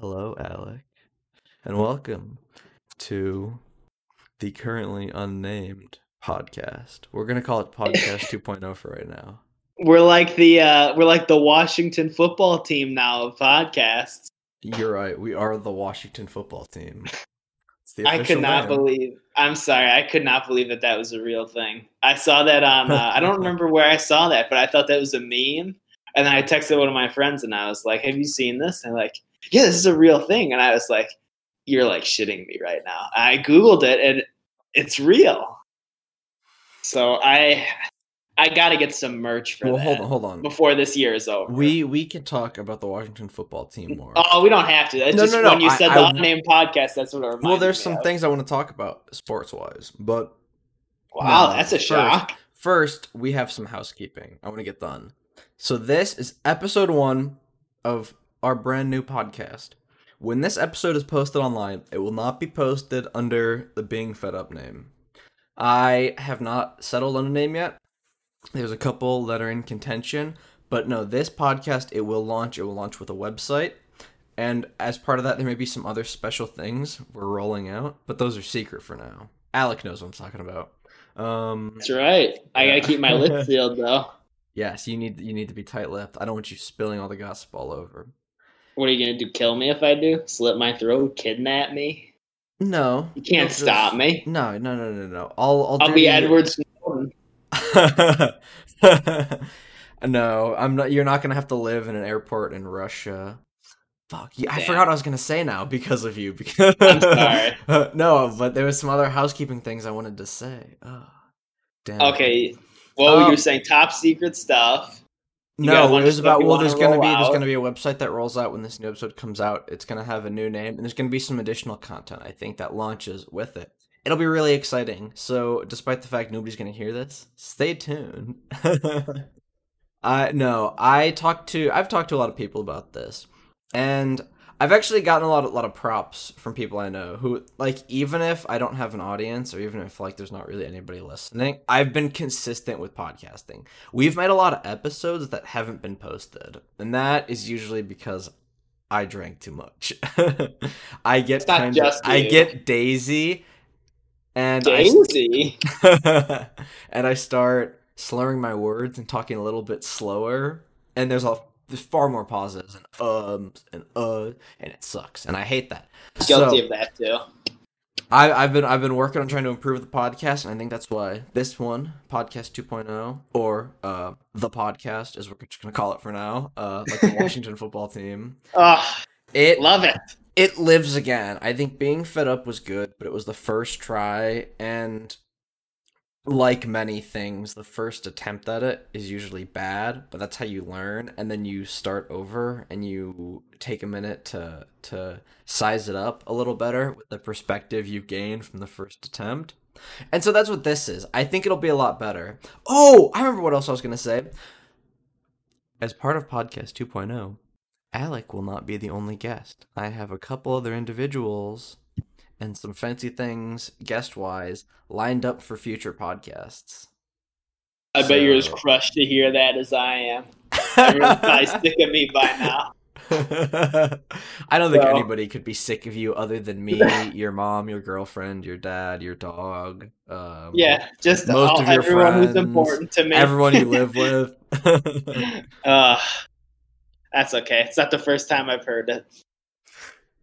Hello, Alec, and welcome to the currently unnamed podcast. We're gonna call it Podcast 2.0 for right now. We're like the uh, we're like the Washington football team now of podcasts. You're right. We are the Washington football team. It's the I could not name. believe. I'm sorry, I could not believe that that was a real thing. I saw that on. Uh, I don't remember where I saw that, but I thought that was a meme. And then I texted one of my friends, and I was like, "Have you seen this?" And like, "Yeah, this is a real thing." And I was like, "You're like shitting me right now." I googled it, and it's real. So I, I got to get some merch for Well, that hold on, hold on. before this year is over. We we can talk about the Washington football team more. Oh, we don't have to. It's No, just no, no, when you said I the w- unnamed podcast, that's what it well, there's me some of. things I want to talk about sports wise, but Wow, No, that's a first- shock. First, we have some housekeeping I want to get done. So, this is episode one of our brand new podcast. When this episode is posted online, it will not be posted under the Being Fed Up name. I have not settled on a name yet. There's a couple that are in contention, but no, this podcast it will launch. It will launch with a website, and as part of that, there may be some other special things we're rolling out, but those are secret for now. Alec knows what I'm talking about. Um, That's right. I gotta keep my lips sealed though. Yes, you need you need to be tight-lipped. I don't want you spilling all the gossip all over. What are you gonna do? Kill me if I do? Slit my throat? Kidnap me? No, You can't just- stop me. No, no, no, no, no. I'll I'll, I'll be Edward Snowden. no, I'm not. You're not gonna have to live in an airport in Russia. Fuck. Yeah, I forgot what I was gonna say now because of you. Because I'm sorry. no, but there was some other housekeeping things I wanted to say. Oh, damn. Okay. Well, Um, you're saying top secret stuff. You No, it was about well. There's gonna be there's gonna be a website that rolls out when this new episode comes out. It's gonna have a new name and there's gonna be some additional content. I think that launches with it. It'll be really exciting. So, despite the fact nobody's gonna hear this, stay tuned. I no, I talked to I've talked to a lot of people about this, and I've actually gotten a lot of lot of props from people I know who like even if I don't have an audience or even if like there's not really anybody listening, I've been consistent with podcasting. We've made a lot of episodes that haven't been posted, and that is usually because I drank too much. I get kind just I get daisy, and I Daisy. and I start slurring my words and talking a little bit slower. And there's a there's far more pauses and ums and uh, and it sucks, and I hate that. Guilty So, of that too. I, I've been I've been working on trying to improve the podcast, and I think that's why this one, podcast 2.0, or uh, the podcast, as we're just gonna call it for now, uh, like the Washington football team, Oh, it love it. it lives again. I think being fed up was good, but it was the first try, and like many things, the first attempt at it is usually bad, but that's how you learn, and then you start over and you take a minute to to size it up a little better with the perspective you gain from the first attempt. And so that's what this is. I think it'll be a lot better. Oh, I remember what else I was gonna say. As part of podcast 2.0, Alec will not be the only guest. I have a couple other individuals and some fancy things guest wise lined up for future podcasts. I bet you're as crushed to hear that as I am. Everyone's probably sick of me by now. I don't think anybody could be sick of you other than me, your mom, your girlfriend, your dad, your dog. Um, Yeah, just Most all, of your everyone who's friends, important to me. everyone you live with. Uh, that's okay. It's not the first time I've heard it.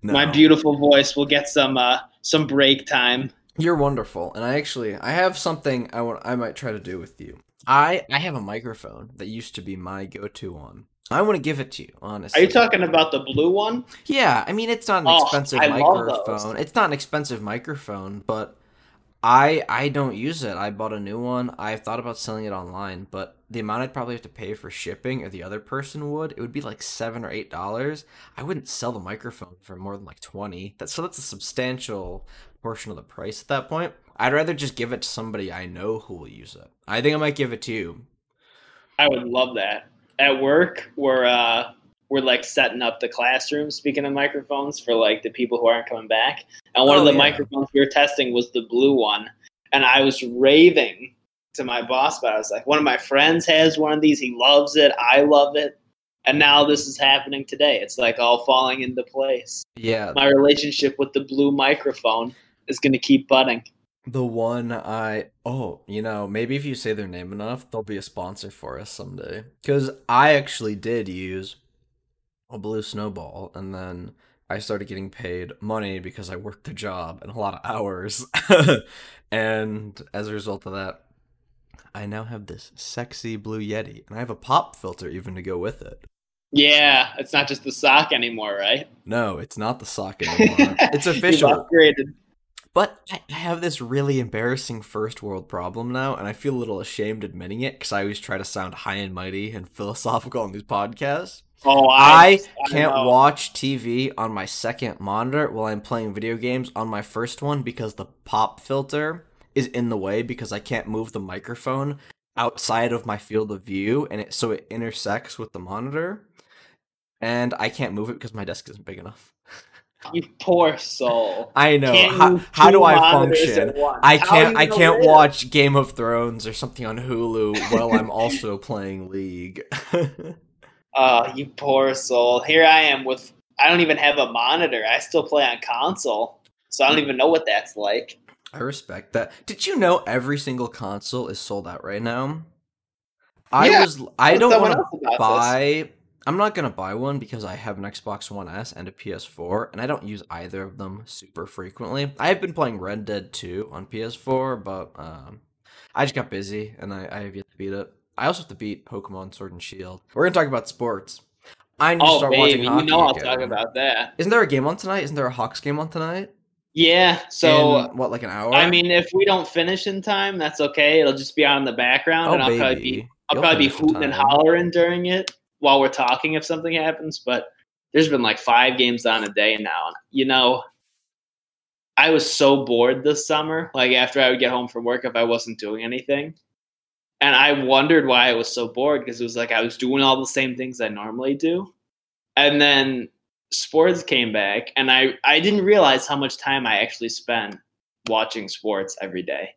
No. My beautiful voice will get some uh, some break time. You're wonderful, and I actually I have something I want I might try to do with you. I I have a microphone that used to be my go-to one. I want to give it to you, honestly. Are you talking about the blue one? Yeah, I mean it's not an Oh, expensive I microphone. It's not an expensive microphone, but I I don't use it. I bought a new one. I've thought about selling it online, but the amount I'd probably have to pay for shipping, or the other person would, it would be like seven or eight dollars. I wouldn't sell the microphone for more than like twenty. That's so that's a substantial portion of the price at that point. I'd rather just give it to somebody I know who will use it. I think I might give it to you. I would love that. At work, we're uh, we're like setting up the classroom. Speaking of microphones, for like the people who aren't coming back, and one Oh, of the yeah. microphones we were testing was the blue one, and I was raving to my boss, but I was like, one of my friends has one of these. He loves it. I love it. And now this is happening today. It's like all falling into place. Yeah, My relationship with the blue microphone is going to keep budding. the one I oh, you know, maybe if you say their name enough, they'll be a sponsor for us someday. Cuz I actually did use a blue snowball and then I started getting paid money because I worked the job and a lot of hours. and as a result of that, I now have this sexy blue Yeti and I have a pop filter even to go with it. Yeah, it's not just the sock anymore, right? No, it's not the sock anymore. it's official. upgraded. But I I have this really embarrassing first world problem now, and I feel a little ashamed admitting it because I always try to sound high and mighty and philosophical on these podcasts. Oh, I, I can't know. watch TV on my second monitor while I'm playing video games on my first one because the pop filter is in the way because I can't move the microphone outside of my field of view, and it so it intersects with the monitor, and I can't move it because my desk isn't big enough. You poor soul. I know. How, how do I function? I can't. I can't live? watch Game of Thrones or something on Hulu while I'm also playing League. Oh, you poor soul. Here I am with. I don't even have a monitor. I still play on console, so I don't even know what that's like. I respect that. Did you know every single console is sold out right now? I Yeah, was. I don't want to buy. I'm not gonna buy one because I have an Xbox One S and a PS4, and I don't use either of them super frequently. I have been playing Red Dead 2 on PS4, but um, I just got busy and I, I have yet to beat it. I also have to beat Pokemon Sword and Shield. We're gonna talk about sports. I need to Oh, start baby, watching you know I'll again. talk about that. Isn't there a game on tonight? Isn't there a Hawks game on tonight? Yeah. So In, what, like an hour? I mean, if we don't finish in time, that's okay. It'll just be on in the background, oh and I'll baby, probably be I'll You'll probably be hooting and hollering during it while we're talking if something happens. But there's been like five games on a day now. You know, I was so bored this summer. Like after I would get home from work, if I wasn't doing anything, and I wondered why I was so bored because it was like I was doing all the same things I normally do, and then sports came back, and I I didn't realize how much time I actually spent watching sports every day.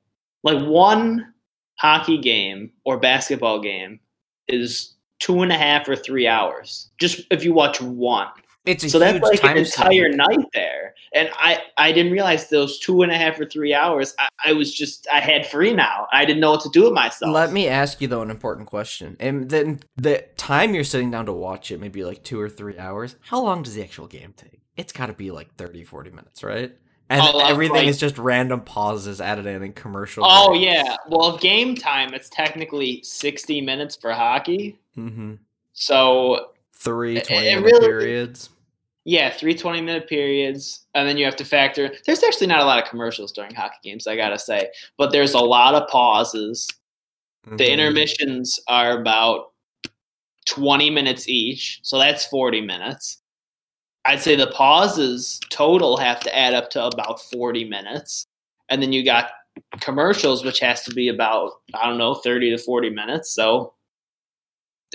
Like one hockey game or basketball game is two and a half or three hours. Just if you watch one. It's So huge that's like time an entire sink. night there. And I, I didn't realize those two and a half or three hours, I, I was just, I had free now. I didn't know what to do with myself. Let me ask you though an important question. And then the time you're sitting down to watch it, maybe like two or three hours. How long does the actual game take? It's got to be like 30, 40 minutes, right? And Oh, everything like- is just random pauses added in and commercial. Oh, yeah. Well, game time, it's technically 60 minutes for hockey. Mm-hmm. So, Three It- 20 it minute really- periods. Yeah, three 20 minute periods. And then you have to factor, there's actually not a lot of commercials during hockey games, I got to say. But there's a lot of pauses. The Mhm. intermissions are about 20 minutes each, so that's 40 minutes. I'd say the pauses total have to add up to about 40 minutes. And then you got commercials, which has to be about, I don't know, 30 to 40 minutes. So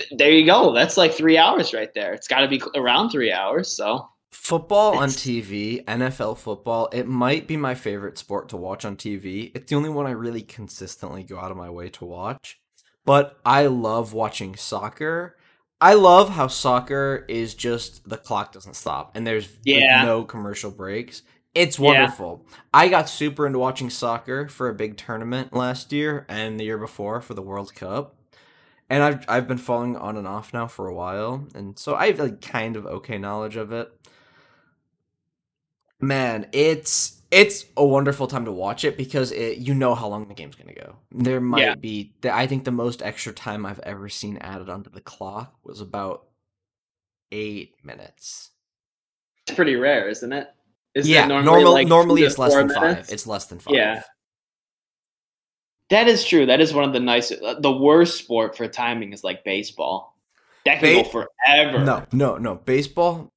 th- there you go. That's like three hours right there. It's got to be around three hours. So Football on TV, NFL football, it might be my favorite sport to watch on TV. It's the only one I really consistently go out of my way to watch. But I love watching soccer. I love how soccer is just the clock doesn't stop and there's like, Yeah. no commercial breaks. It's Yeah. wonderful. I got super into watching soccer for a big tournament last year and the year before for the World Cup. And I've I've been following on and off now for a while, and so I have like kind of okay knowledge of it. Man it's it's a wonderful time to watch it because it, you know how long the game's going to go. There might Yeah. be the, i think the most extra time i've ever seen added onto the clock was about eight minutes. It's pretty rare, isn't it? Is yeah it normally like normally it's less than five. it's less than five. Yeah. That is true. That is one of the nice. Uh, the worst sport for timing is like baseball. That can go forever. no no no baseball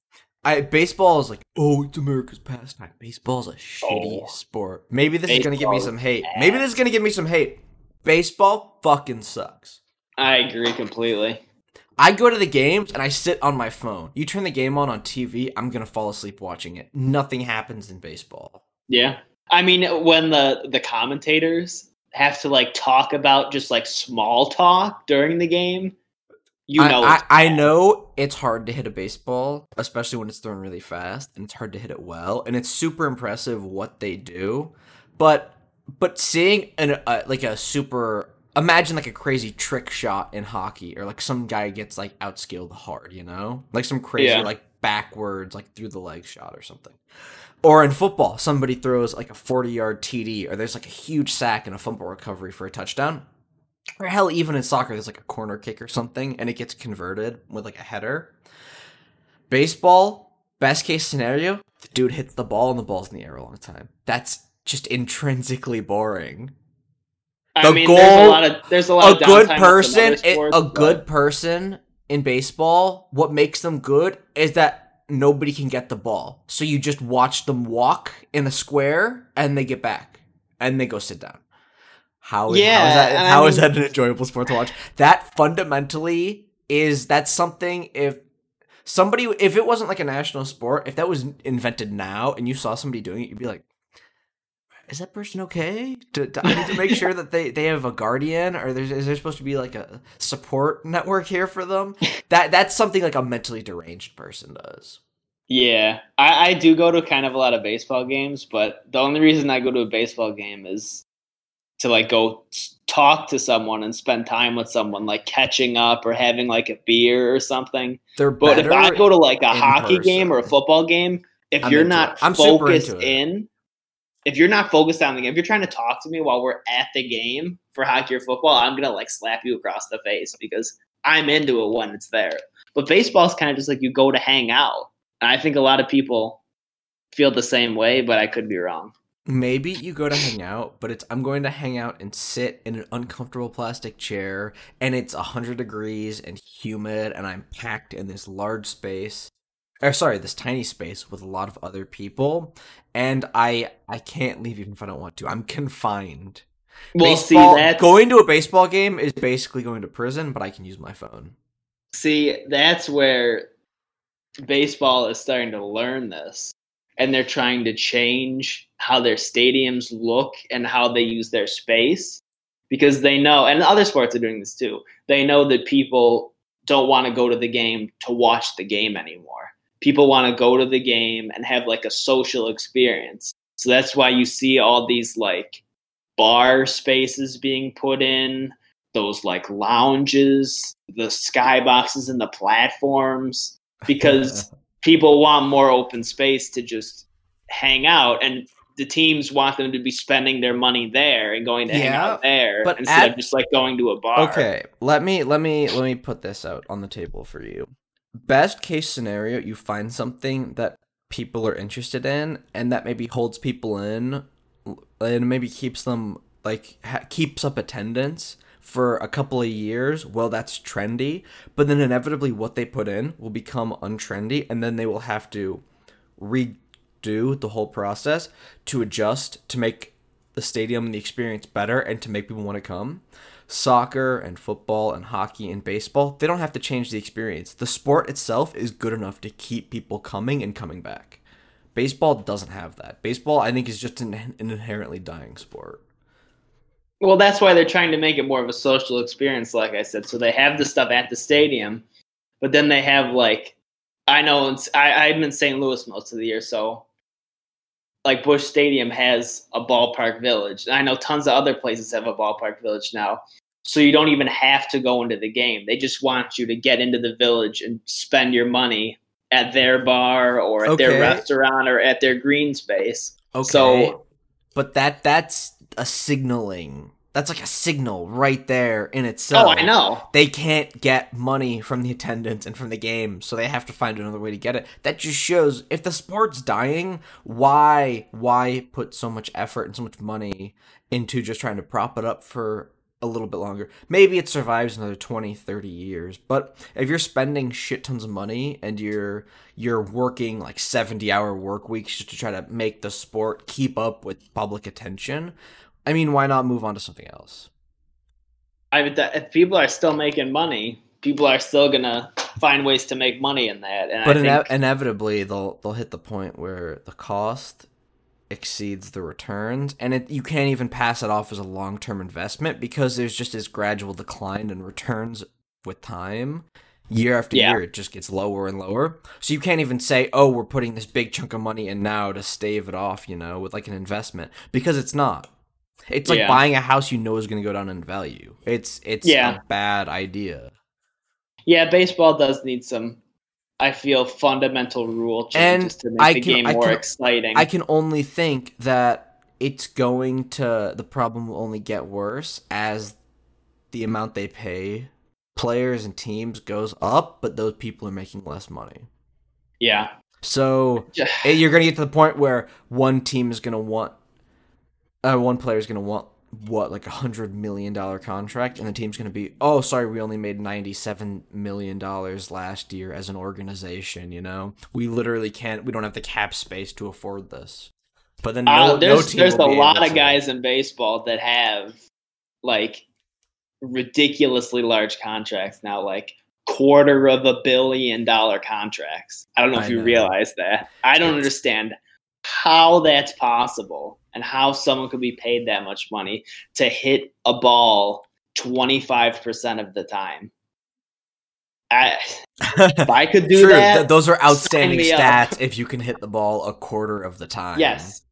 I baseball is like oh it's America's pastime. Baseball's a shitty Oh. sport. Maybe this is gonna give me some hate. Maybe this is gonna give me some hate. Baseball fucking sucks. I agree completely. I go to the games and I sit on my phone. You turn the game on on TV, I'm gonna fall asleep watching it. Nothing happens in baseball. Yeah. I mean, when the the commentators have to like talk about just like small talk during the game, you know. I, I bad. know it's hard to hit a baseball, especially when it's thrown really fast, and it's hard to hit it well, and it's super impressive what they do. But but seeing an uh, like a super imagine like a crazy trick shot in hockey or like some guy gets like outskilled hard, you know? Like some crazy Yeah. like backwards like through the leg shot or something. Or in football, somebody throws like a 40-yard TD or there's like a huge sack and a fumble recovery for a touchdown. Or hell even in soccer there's like a corner kick or something and it gets converted with like a header. Baseball, best case scenario, the dude hits the ball and the ball's in the air a long time. That's just intrinsically boring I The mean, there's a goal- lot of there's a lot a of good downtime with some person other it- a but- good person in baseball what makes them good is that nobody can get the ball. So you just watch them walk in a square and they get back and they go sit down. How, is- how Yeah, is that how is mean- that an enjoyable sport to watch? That fundamentally is that's something if somebody if it wasn't like a national sport if that was invented now and you saw somebody doing it you'd be like is that person okay? Do, do I need to make sure that they, they have a guardian, or there's, is there supposed to be like a support network here for them? That that's something like a mentally deranged person does. Yeah, I, I do go to kind of a lot of baseball games, but the only reason I go to a baseball game is to like go talk to someone and spend time with someone, like catching up or having like a beer or something. They're But if I go to like a hockey game or a football game, if I'm you're not it. I'm super focused in, if you're not focused on the game, if you're trying to talk to me while we're at the game for hockey or football, I'm gonna like slap you across the face because I'm into it when it's there. But baseball is kind of just like you go to hang out. And I think a lot of people feel the same way, but I could be wrong. Maybe you go to hang out, but it's I'm going to hang out and sit in an uncomfortable plastic chair, and it's hundred degrees and humid, and I'm packed in this large space, or sorry, this tiny space with a lot of other people, and I I can't leave even if I don't want to. I'm confined. Well, baseball, see, that's going to a baseball game is basically going to prison, but I can use my phone. See, that's where baseball is starting to learn this. And they're trying to change how their stadiums look and how they use their space because they know, and other sports are doing this too. They know that people don't want to go to the game to watch the game anymore. People want to go to the game and have like a social experience. So that's why you see all these like bar spaces being put in, those like lounges, the skyboxes and the platforms, because people want more open space to just hang out and the teams want them to be spending their money there and going to hang out there but instead at- of just like going to a bar. Okay, let me let me let me put this out on the table for you. Best case scenario, you find something that people are interested in and that maybe holds people in and maybe keeps them like ha- keeps up attendance for a couple of years. Well, that's trendy, but then inevitably what they put in will become untrendy and then they will have to redo the whole process to adjust to make the stadium and the experience better and to make people want to come. Soccer and football and hockey and baseball, they don't have to change the experience. The sport itself is good enough to keep people coming and coming back. Baseball doesn't have that. Baseball, I think, is just an, an inherently dying sport. Well, that's why they're trying to make it more of a social experience, like I said. So they have the stuff at the stadium, but then they have like, I know I, I'm in St. Louis most of the year, so like Busch Stadium has a ballpark village. And I know tons of other places have a ballpark village now. So you don't even have to go into the game. They just want you to get into the village and spend your money at their bar or at their restaurant or at their green space. Okay. So but that that's a signaling. That's like a signal right there in oh, itself. oh, I know. they can't get money from the attendance and from the game, so they have to find another way to get it. That just shows if the sport's dying, why why put so much effort and so much money into just trying to prop it up for a little bit longer. Maybe it survives another 20, 30 years, but if you're spending shit tons of money and you're you're working like 70-hour work weeks just to try to make the sport keep up with public attention, I mean, why not move on to something else? I that if people are still making money, people are still gonna find ways to make money in that. And but I ine- think, inevitably they'll they'll hit the point where the cost exceeds the returns and it you can't even pass it off as a long-term investment because there's just this gradual decline in returns with time Year after Yeah. year, it just gets lower and lower. So you can't even say, "Oh, we're putting this big chunk of money in now to stave it off," you know, with like an investment because it's not. It's like Yeah. buying a house you know is going to go down in value. It's it's Yeah. a bad idea. Yeah, baseball does need some. I feel fundamental rule changes to make I the can- game I more can- exciting. I can only think that it's going to the problem will only get worse as the amount they pay players and teams goes up, but those people are making less money. yeah, So eh, you're going to get to the point where one team is going to want uh, one player is going to want what like a hundred million dollar contract and the team's going to be oh sorry we only made 97 million dollars last year as an organization you know we literally can't we don't have the cap space to afford this but then no, Uh, no there's team there's a lot of guys in baseball that have like ridiculously large contracts now, like quarter of a billion dollar contracts. I don't know if I you know. realize that. I don't understand how that's possible and how someone could be paid that much money to hit a ball 25% of the time. I, if I could do True, that, th- those are outstanding stats if you can hit the ball a quarter of the time. yes.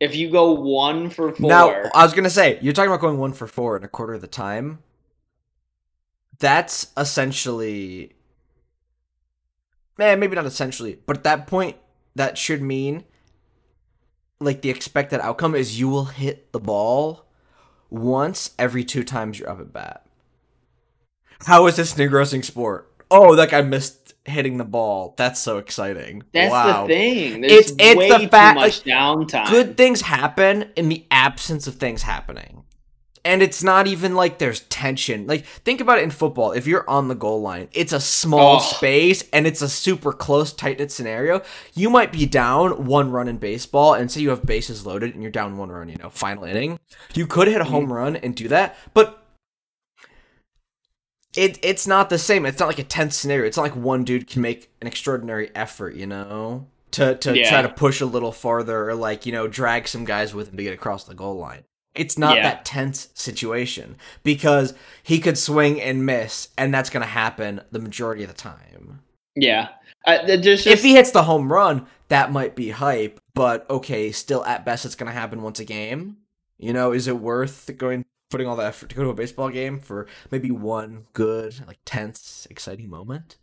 If you go one for four, Now, I was gonna say you're talking about going one for four in a quarter of the time. That's essentially, man, maybe not essentially, but at that point, that should mean, like the expected outcome is you will hit the ball once every two times you're up at bat. How is this an engrossing sport? Oh, that guy missed hitting the ball. That's so exciting. That's wow. the thing. There's It's- it's way the too fact- much downtime. good things happen in the absence of things happening. And it's not even like there's tension. Like, think about it in football. If you're on the goal line, it's a small Oh. space and it's a super close, tight knit scenario. You might be down one run in baseball, and say you have bases loaded and you're down one run, you know, final inning. You could hit a home mm-hmm. run and do that, but it it's not the same. It's not like a tense scenario. It's not like one dude can make an extraordinary effort, you know, to to Yeah. try to push a little farther or like you know drag some guys with him to get across the goal line. It's not Yeah. that tense situation because he could swing and miss, and that's going to happen the majority of the time. yeah. Uh, just, if he hits the home run, that might be hype, but okay, still at best, it's going to happen once a game. You know, is it worth going putting all the effort to go to a baseball game for maybe one good, like tense, exciting moment?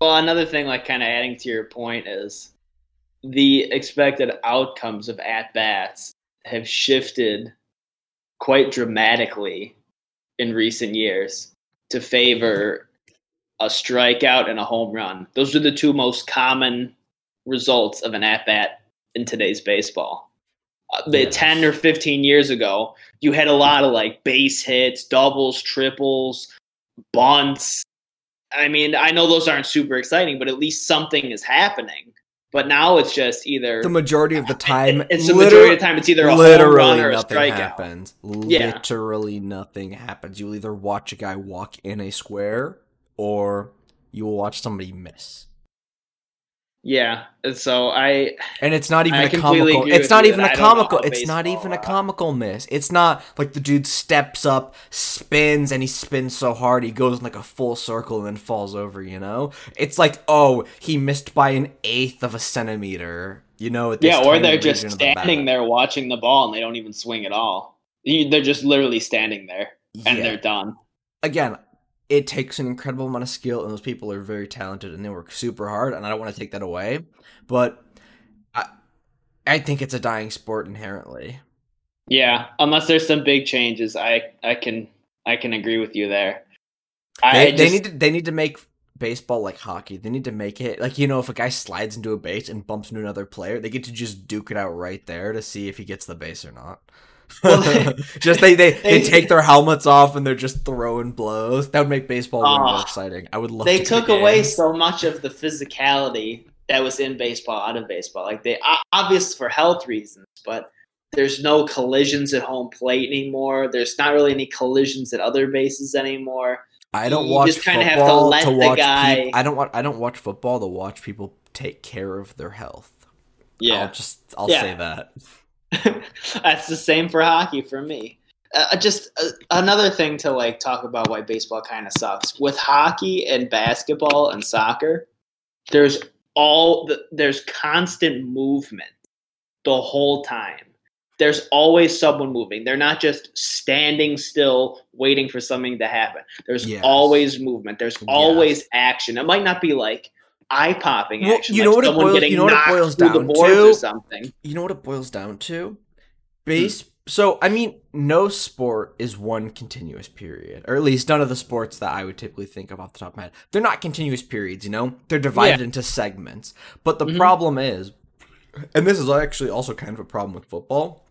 well, another thing, like kind of adding to your point, is the expected outcomes of at bats have shifted quite dramatically in recent years to favor a strikeout and a home run. Those are the two most common results of an at bat in today's baseball. Uh, the Yes. 10 or 15 years ago, you had a lot of like base hits, doubles, triples, bunts. I mean, I know those aren't super exciting, but at least something is happening. But now it's just either The majority of the time, it's the majority of the time it's either a home literally run or a nothing strikeout. happens. Yeah. Literally nothing happens. You'll either watch a guy walk in a square or you will watch somebody miss. Yeah, and so I And it's not even I a comical. It's not even a I don't know comical. It's not even a comical miss. It's not like the dude steps up, spins, and he spins so hard he goes in like a full circle and then falls over. You know, it's like oh he missed by an eighth of a centimeter. You know, yeah, or they're just of the standing there watching the ball and they don't even swing at all. They're just literally standing there and Yeah. they're done. again, it takes an incredible amount of skill, and those people are very talented and they work super hard. And I don't want to take that away, but I, I think it's a dying sport inherently. Yeah, unless there's some big changes, I I can I can agree with you there. I They, just, they need to they need to make baseball like hockey. They need to make it like you know if a guy slides into a base and bumps into another player, they get to just duke it out right there to see if he gets the base or not. Well, just they, they they take their helmets off and they're just throwing blows. That would make baseball way more Oh. exciting. I would love. they to took away so much of the physicality that was in baseball out of baseball. Like they obvious for health reasons, but there's no collisions at home plate anymore. There's not really any collisions at other bases anymore. I don't You watch just kinda have to let the watch guy- I don't want. I don't watch football to watch people take care of their health. Yeah, I'll just. I'll Yeah. say that. That's the same for hockey for me. uh, just uh, another thing to like talk about why baseball kind of sucks with hockey and basketball and soccer there's all the, there's constant movement the whole time there's always someone moving they're not just standing still waiting for something to happen there's Yes. always movement there's always Yes. action it might not be like eye popping Well, you like know what it boils- you know what it boils down to? or something You know what it boils down to? Base. So I mean, no sport is one continuous period, or at least none of the sports that I would typically think of off the top of my head. They're not continuous periods. You know, they're divided into segments. But the Mhm. problem is, and this is actually also kind of a problem with football.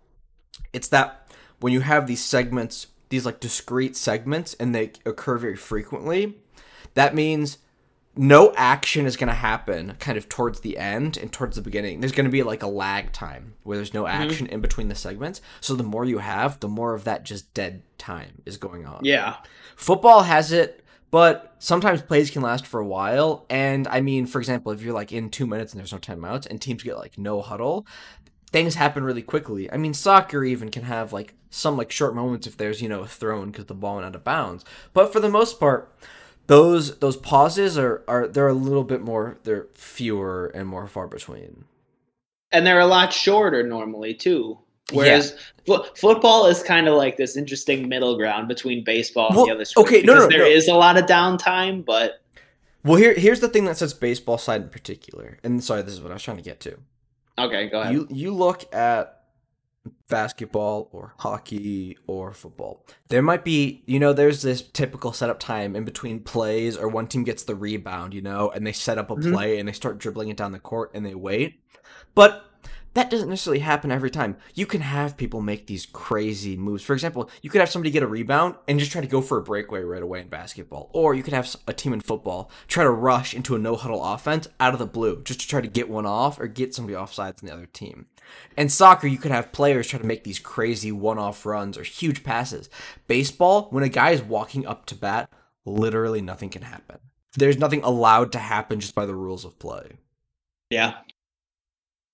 It's that when you have these segments, these like discrete segments, and they occur very frequently, that means no action is going to happen kind of towards the end and towards the beginning. There's going to be like a lag time where there's no mm-hmm. action in between the segments. So the more you have, the more of that just dead time is going on. yeah Football has it, but sometimes plays can last for a while. And I mean, for example, if you're like in two minutes and there's no timeouts and teams get like no huddle, things happen really quickly. I mean, soccer even can have like some like short moments if there's, you know, a thrown because the ball went out of bounds. But for the most part, those those pauses are are they're a little bit more they're fewer and more far between. and they're a lot shorter normally too. Whereas fo- football is kind of like this interesting middle ground between baseball and the other sports. okay, no, no, there no. is a lot of downtime, but Well, here here's the thing that sets baseball side in particular. And sorry, this is what I was trying to get to. okay, go ahead. You you look at basketball or hockey or football. There might be, you know, there's this typical setup time in between plays or one team gets the rebound, you know, and they set up a Mhm. play and they start dribbling it down the court and they wait. But that doesn't necessarily happen every time. You can have people make these crazy moves. For example, you could have somebody get a rebound and just try to go for a breakaway right away in basketball. Or you could have a team in football try to rush into a no huddle offense out of the blue just to try to get one off or get somebody offsides in the other team. In soccer, you can have players try to make these crazy one off runs or huge passes. Baseball, when a guy is walking up to bat, literally nothing can happen. There's nothing allowed to happen just by the rules of play. yeah,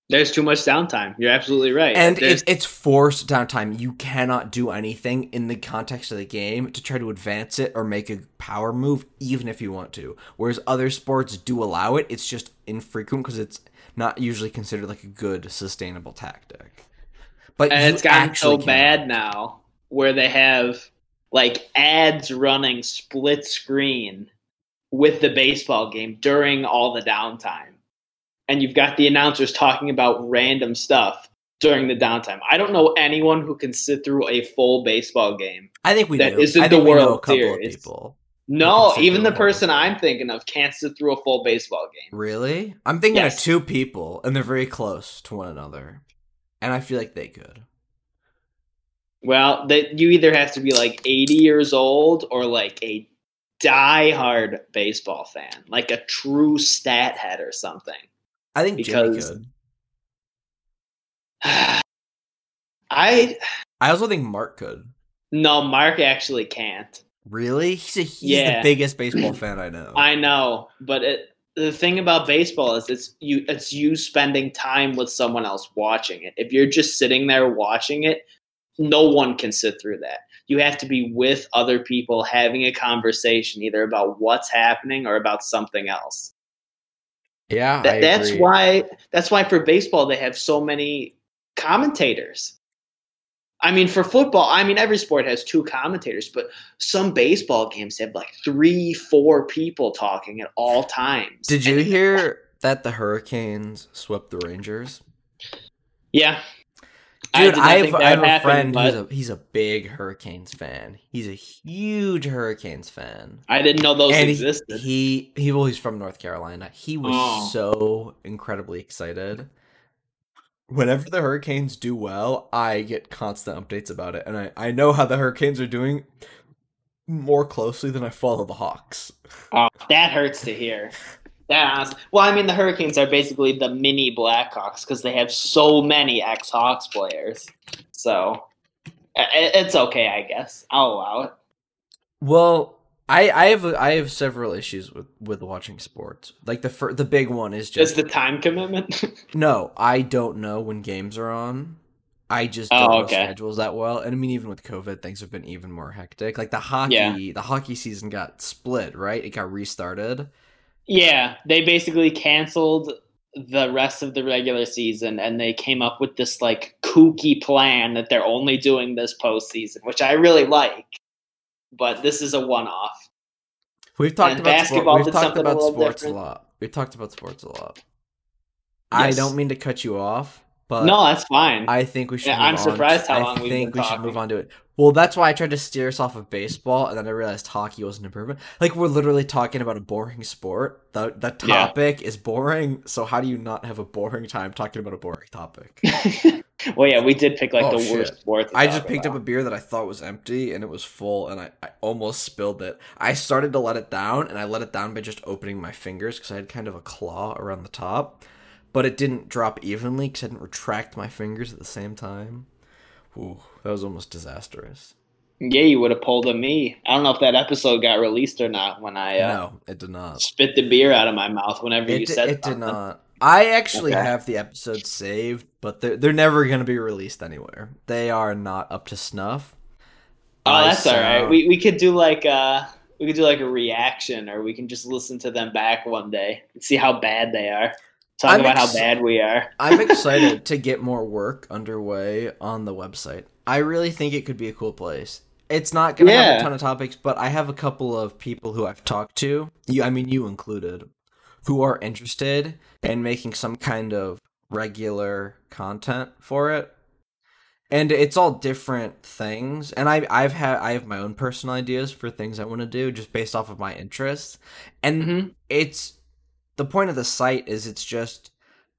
there's too much downtime. You're absolutely right. And There's- it's it's forced downtime. You cannot do anything in the context of the game to try to advance it or make a power move, even if you want to. Whereas other sports do allow it. It's just infrequent because it's not usually considered like a good sustainable tactic. But and it's gotten so can. bad now where they have like ads running split screen with the baseball game during all the downtime. And you've got the announcers talking about random stuff during the downtime. I don't know anyone who can sit through a full baseball game. I think we that do. isn't I the think we know a World couple Series. of people. No, even the person I'm thinking of can't sit through a full baseball game. Really? I'm thinking Yes. of two people, and they're very close to one another, and I feel like they could. Well, that you either have to be like 80 years old or like a die-hard baseball fan, like a true stat head or something. I think Jimmy Because- could. I I also think Mark could. no, Mark actually can't. Really? He's a, he's Yeah. the biggest baseball fan I know. I know, but it, the thing about baseball is it's you it's you spending time with someone else watching it. If you're just sitting there watching it, no one can sit through that. You have to be with other people having a conversation either about what's happening or about something else. yeah, I that's why that's why for baseball they have so many commentators. I mean, for football, I mean every sport has two commentators, but some baseball games have like three, four people talking at all times. Did you And- hear that the Hurricanes swept the Rangers? Yeah, Dude, not I, have, I have would a friend but who's a he's a big Hurricanes fan. He's a huge Hurricanes fan. I didn't know those and he- existed. He, he well he's from North Carolina. He was Oh. so incredibly excited. Whenever the Hurricanes do well, I get constant updates about it, and I, I know how the Hurricanes are doing more closely than I follow the Hawks. oh, that hurts to hear. That. Well, I mean, the Hurricanes are basically the mini Blackhawks because they have so many ex Hawks players. So it's okay, I guess. I'll allow it. Well, I I have I have several issues with with watching sports. Like the fir- the big one is Just just the time commitment. no. I don't know when games are on. I just Oh, don't know okay. schedules that well, and I mean, even with COVID, things have been even more hectic. Like the hockey, Yeah. the hockey season got split, right? It got restarted. Yeah, they basically canceled the rest of the regular season and they came up with this like kooky plan that they're only doing this postseason, which I really like. But this is a one off. We've talked And about sport, basketball we've talked something a about sports different. a lot. We've talked about sports a lot. I don't mean to cut you off, but no, that's fine. I think we should. Yeah, I'm surprised to- how I long we've think we should move on to it. Well, that's why I tried to steer us off of baseball, and then I realized hockey was an improvement. Like we're literally talking about a boring sport. the The Yeah. topic is boring. So how do you not have a boring time talking about a boring topic? well, yeah, we did pick like Oh, the shit. worst sport. I just picked about. up a beer that I thought was empty, and it was full, and I, I almost spilled it. I started to let it down, and I let it down by just opening my fingers because I had kind of a claw around the top, but it didn't drop evenly because I didn't retract my fingers at the same time. Ooh, that was almost disastrous. Yeah, you would have pulled a me. I don't know if that episode got released or not when I uh, no, it did not. spit the beer out of my mouth whenever It, you said it did not. I actually Okay. have the episode saved, but they're, they're never going to be released anywhere. They are not up to snuff. Oh, I that's all right. We we could do like uh we could do like a reaction, or we can just listen to them back one day and see how bad they are. Talk I'm about ex- how bad we are. I'm excited to get more work underway on the website. I really think it could be a cool place. It's not going to have a ton of topics, but I have a couple of people who I've talked to, you I mean you included, who are interested in making some kind of regular content for it. And it's all different things, and I I've had I have my own personal ideas for things I want to do just based off of my interests. And Mhm. it's the point of the site is it's just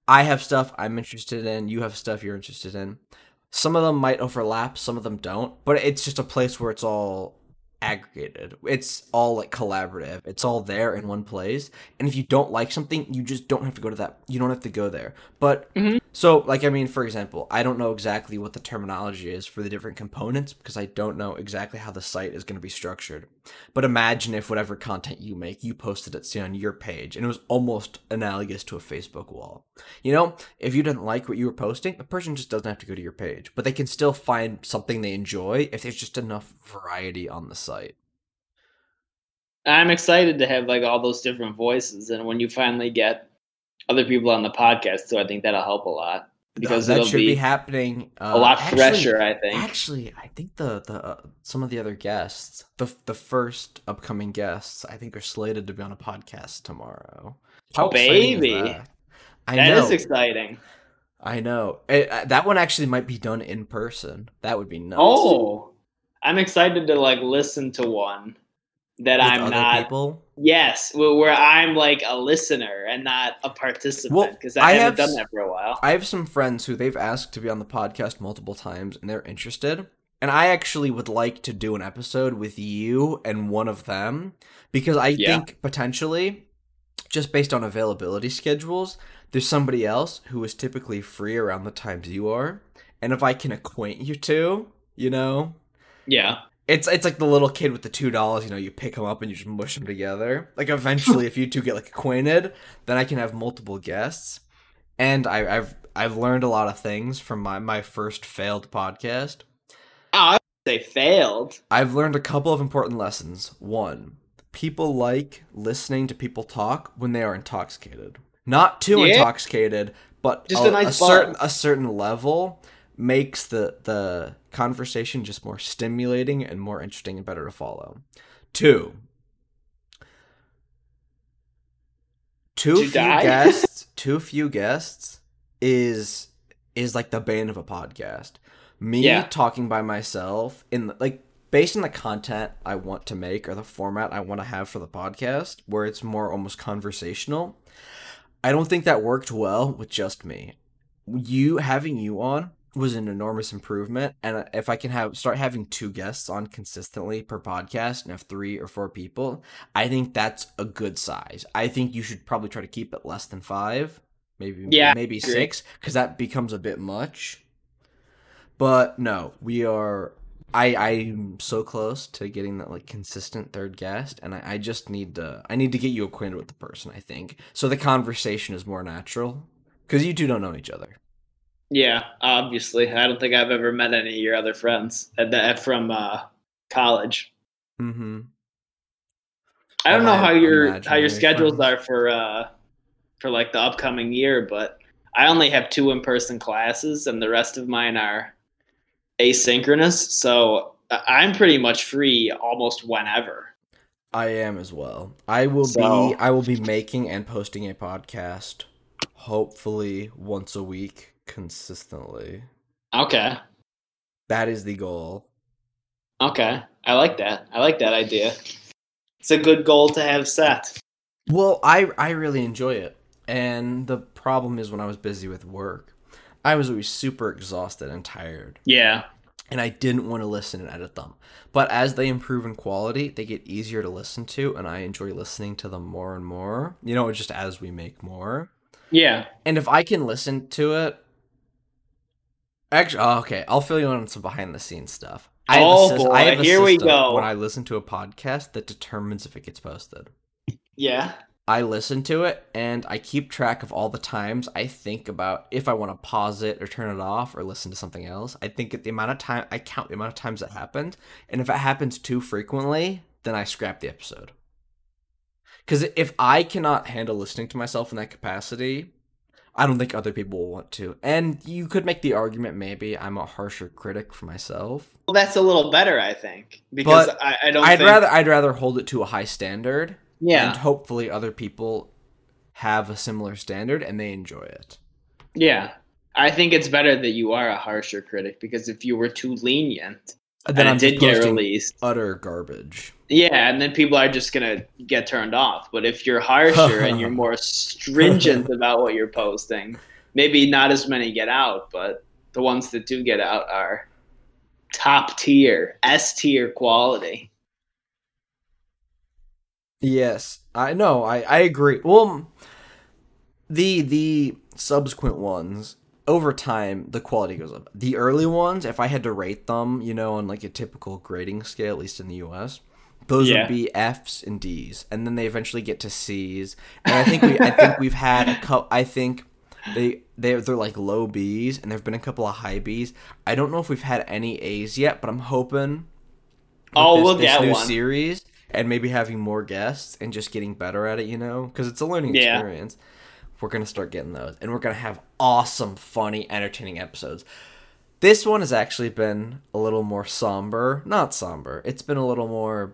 I have stuff I'm interested in, you have stuff you're interested in. Some of them might overlap, some of them don't, but it's just a place where it's all aggregated. It's all like collaborative. It's all there in one place. And if you don't like something, you just don't have to go to that. You don't have to go there. But Mhm. so like I mean for example, I don't know exactly what the terminology is for the different components because I don't know exactly how the site is going to be structured. But imagine if whatever content you make, you posted it say on your page and it was almost analogous to a Facebook wall. You know, if you didn't like what you were posting, the person just doesn't have to go to your page, but they can still find something they enjoy if there's just enough variety on the site. I'm excited to have like all those different voices, and when you finally get other people on the podcast too, I think that'll help a lot because that should be, be, happening uh, a lot actually- fresher. I think. Actually, I think the the uh, some of the other guests, the the first upcoming guests, I think are slated to be on a podcast tomorrow. Oh, is baby. that? I That know. is exciting. I know. It, uh, that one actually might be done in person. That would be nuts. Oh, I'm excited to like listen to one that With I'm not. people. Yes, where, I'm like a listener and not a participant Well, because I I, haven't have done that for a while. I have some friends who they've asked to be on the podcast multiple times and they're interested. And I actually would like to do an episode with you and one of them because I Yeah. think potentially, just based on availability schedules, there's somebody else who is typically free around the times you are. And if I can acquaint you two, you know, Yeah, it's it's like the little kid with the two dollars. You know, you pick them up and you just mush them together. Like eventually, if you two get like acquainted, then I can have multiple guests. And I, I've I've learned a lot of things from my my first failed podcast. oh, I would say failed. I've learned a couple of important lessons. One, people like listening to people talk when they are intoxicated. Not too Yeah. intoxicated, but Just a, a nice certain a certain level makes the the conversation just more stimulating and more interesting and better to follow. Two. Too few die? guests, too few guests is is like the bane of a podcast. Me Yeah. talking by myself in the, like based on the content I want to make or the format I want to have for the podcast, where it's more almost conversational. I don't think that worked well with just me. You having you on was an enormous improvement, and uh, if I can have start having two guests on consistently per podcast and have three or four people, I think that's a good size. I think you should probably try to keep it less than five, maybe Yeah, maybe six, because that becomes a bit much. But no, we are. I I'm so close to getting that like consistent third guest, and I, I just need to I need to get you acquainted with the person. I think so the conversation is more natural because you two don't know each other. Yeah, obviously. I don't think I've ever met any of your other friends at the, from uh, college. Mm-hmm. I don't know how your how your schedules friends. are for uh for like the upcoming year, but I only have two in person classes, and the rest of mine are asynchronous. So I'm pretty much free almost whenever. I am as well. I will So- be I will be making and posting a podcast hopefully once a week consistently. Okay, That is the goal. okay, I like that. I like that idea. It's a good goal to have set. Well, I I really enjoy it. And the problem is when I was busy with work, I was always super exhausted and tired. Yeah, and I didn't want to listen and edit them. But as they improve in quality, they get easier to listen to, and I enjoy listening to them more and more. You know, just as we make more. yeah, And if I can listen to it, actually, oh, okay, I'll fill you in on some behind the scenes stuff. I have a Oh, sys- boy, I have a here we go. When I listen to a podcast, that determines if it gets posted. yeah. I listen to it and I keep track of all the times I think about if I want to pause it or turn it off or listen to something else. I think at the amount of time I count the amount of times it happened, and if it happens too frequently, then I scrap the episode. Because if I cannot handle listening to myself in that capacity, I don't think other people will want to. And you could make the argument maybe I'm a harsher critic for myself. Well, that's a little better, I think, because But I, I don't. I'd think, rather I'd rather hold it to a high standard Yeah, and hopefully other people have a similar standard and they enjoy it. Yeah. I think it's better that you are a harsher critic because if you were too lenient then and I'm it did get released, utter garbage. Yeah, and then people are just gonna get turned off. But if you're harsher and you're more stringent about what you're posting, maybe not as many get out, but the ones that do get out are top tier, S tier quality. Yes, I know. I I agree. Well, the the subsequent ones over time the quality goes up. The early ones, if I had to rate them, you know, on like a typical grading scale, at least in the U.S., those Yeah. would be Fs and Ds, and then they eventually get to Cs. And I think we I think we've had a couple. I think they they they're like low Bs, and there've been a couple of high Bs. I don't know if we've had any As yet, but I'm hoping. Oh, this, we'll this get new one. series and maybe having more guests and just getting better at it, you know, because it's a learning Yeah. experience. We're gonna start getting those, and we're gonna have awesome, funny, entertaining episodes. This one has actually been a little more somber. Not somber. It's been a little more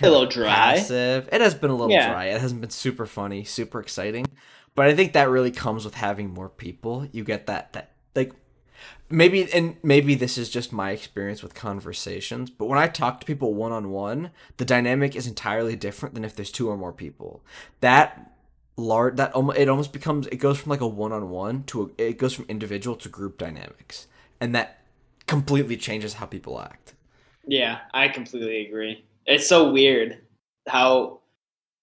A little dry. passive. It has been a little Yeah. dry. It hasn't been super funny, super exciting. But I think that really comes with having more people. You get that that like maybe and maybe this is just my experience with conversations, but when I talk to people one on one, the dynamic is entirely different than if there's two or more people. That large that almost it almost becomes it goes from like a one on one to a, it goes from individual to group dynamics. And that completely changes how people act. Yeah, I completely agree. It's so weird how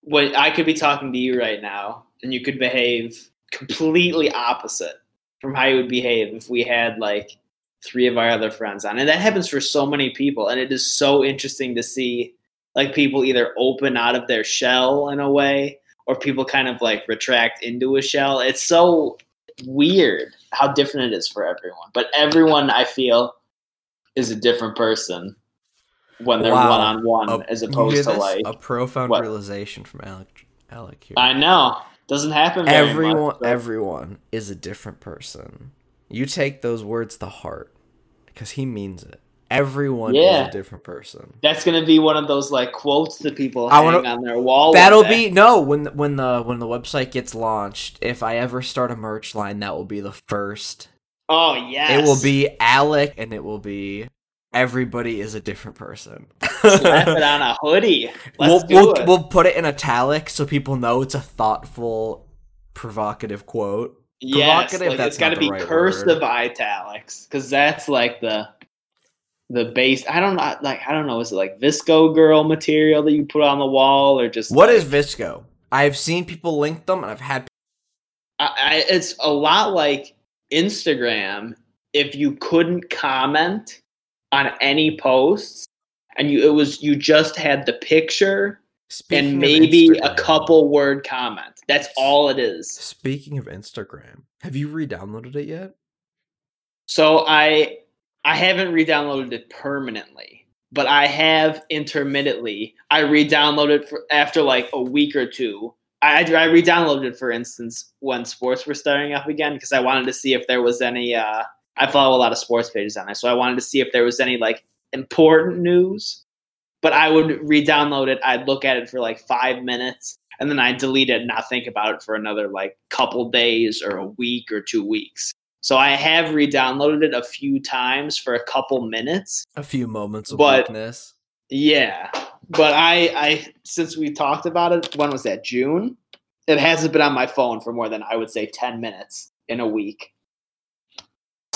when I could be talking to you right now and you could behave completely opposite from how you would behave if we had like three of our other friends on. And that happens for so many people and it is so interesting to see like people either open out of their shell in a way or people kind of like retract into a shell. It's so weird how different it is for everyone. But everyone I feel is a different person when they're one on one as opposed to like a profound what? realization from Alec. Alec here. I know doesn't happen. Very everyone, much, but- everyone is a different person. You take those words to heart because he means it. Everyone Yeah. is a different person. that's gonna be one of those like quotes that people I hang wanna- on their wall. That'll be no when the- when the when the website gets launched. If I ever start a merch line, that will be the first. Oh yes, It will be Alec, and it will be everybody is a different person. slap it on a hoodie. Let's we'll we'll, we'll put it in italic so people know it's a thoughtful, provocative quote. yes, provocative, like, that's it's got to be right cursive word. italics because that's like the the base. I don't know, like I don't know. Is it like VSCO girl material that you put on the wall or just What like, is VSCO? I've seen people link them, and I've had I, I, it's a lot like Instagram. If you couldn't comment on any posts, and you it was you just had the picture Speaking and maybe a couple word comment. That's all it is. Speaking of Instagram, have you re-downloaded it yet? So I I haven't re-downloaded it permanently, but I have intermittently. I re-downloaded for after like a week or two. I I re-downloaded for instance, when sports were starting up again because I wanted to see if there was any. Uh, I follow a lot of sports pages on it, so I wanted to see if there was any like important news. But I would re-download it. I'd look at it for like five minutes, and then I'd delete it and not think about it for another like couple days or a week or two weeks. So I have re-downloaded it a few times for a couple minutes. A few moments of But- weakness. Yeah, but I, I since we talked about it, when was that? June. It hasn't been on my phone for more than I would say ten minutes in a week.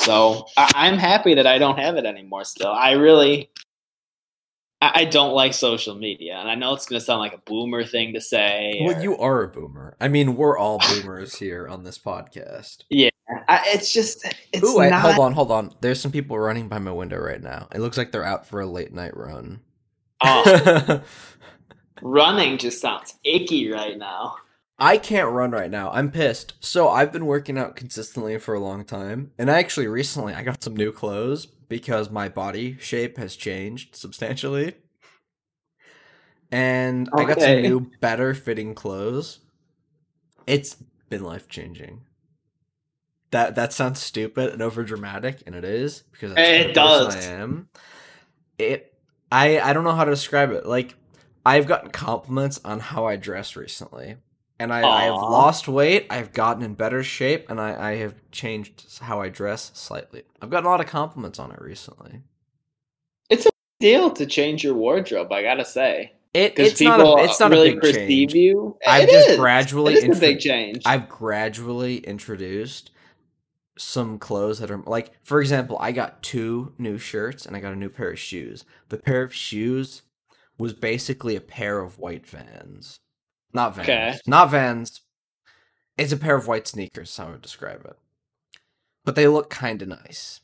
So I, I'm happy that I don't have it anymore. Still, I really, I, I don't like social media, and I know it's gonna sound like a boomer thing to say. Well, or- you are a boomer. I mean, we're all boomers here on this podcast. I, it's just it's Ooh, wait, not. hold on, hold on. There's some people running by my window right now. It looks like they're out for a late night run. Oh, running just sounds icky right now. I can't run right now. I'm pissed. So I've been working out consistently for a long time, and I actually recently I got some new clothes because my body shape has changed substantially. And I got some new better fitting clothes. It's been life changing. That that sounds stupid and over dramatic, and it is because that's It does. I am. It I I don't know how to describe it. Like I've gotten compliments on how I dress recently. And I, I have lost weight, I've gotten in better shape, and I, I have changed how I dress slightly. I've gotten a lot of compliments on it recently. It's a deal to change your wardrobe, I gotta say, It, it's not a, it's not really a big perceive change. you. I've It just is. gradually It is a big change. I've gradually introduced some clothes that are like, for example, I got two new shirts and I got a new pair of shoes. The pair of shoes was basically a pair of white vans, not vans, Okay. not vans. It's a pair of white sneakers. How I would describe it, but they look kind of nice.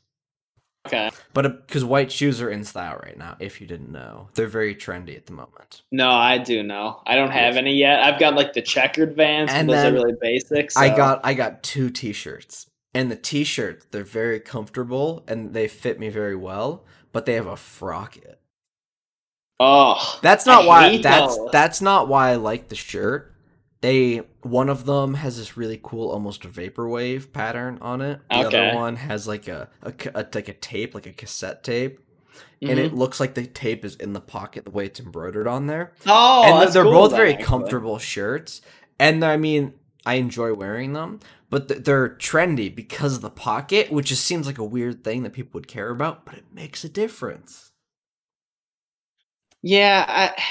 okay. But uh, because white shoes are in style right now, if you didn't know, they're very trendy at the moment. No, I do know. I don't have any yet. I've got like the checkered vans, And those are really basic. I got I got two t-shirts. And the t-shirts, they're very comfortable and they fit me very well, but they have a frocket. Oh, That's not I why that's those. that's not why I like the shirt. They one of them has this really cool almost vaporwave pattern on it. The Okay. other one has like a, a, a like a tape, like a cassette tape, and Mhm. it looks like the tape is in the pocket the way it's embroidered on there. oh, and they're cool both very actually. comfortable shirts and i mean i enjoy wearing them but they're trendy because of the pocket which just seems like a weird thing that people would care about but it makes a difference Yeah, I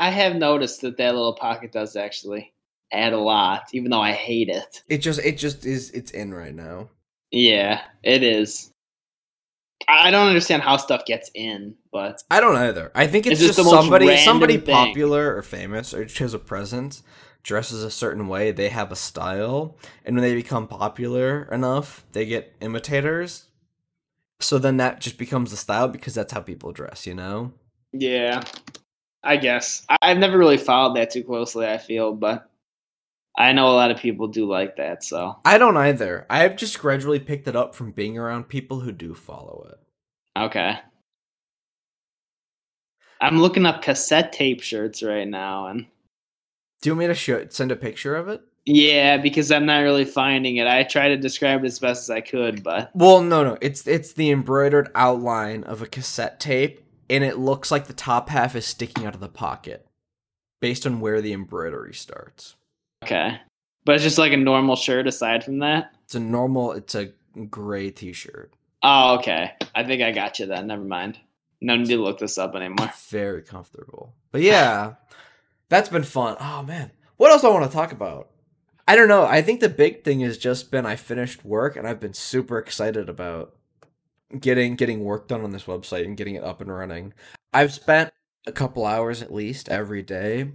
I have noticed that that little pocket does actually add a lot, even though I hate it. it just it just is it's in right now Yeah, it is. I don't understand how stuff gets in, but i don't either i think it's, It's just just, somebody somebody thing. popular or famous or just has a presence dresses a certain way they have a style and when they become popular enough they get imitators so then that just becomes the style because that's how people dress you know yeah, I guess I, I've never really followed that too closely. I feel, but I know a lot of people do like that. So I don't either. I've just gradually picked it up from being around people who do follow it. okay, I'm looking up cassette tape shirts right now, and Do you want me to show, send a picture of it? yeah, because I'm not really finding it. I try to describe it as best as I could, but Well, no, no. It's it's the embroidered outline of a cassette tape, and it looks like the top half is sticking out of the pocket, based on where the embroidery starts. okay, but it's just like a normal shirt. Aside from that. It's a normal. It's a gray T-shirt. Oh, okay. I think I got you then. Never mind. No need to look this up anymore. Very comfortable. But yeah, that's been fun. Oh man, what else do I want to talk about? I don't know. I think the big thing has just been I finished work and I've been super excited about getting getting work done on this website and getting it up and running. I've spent a couple hours at least every day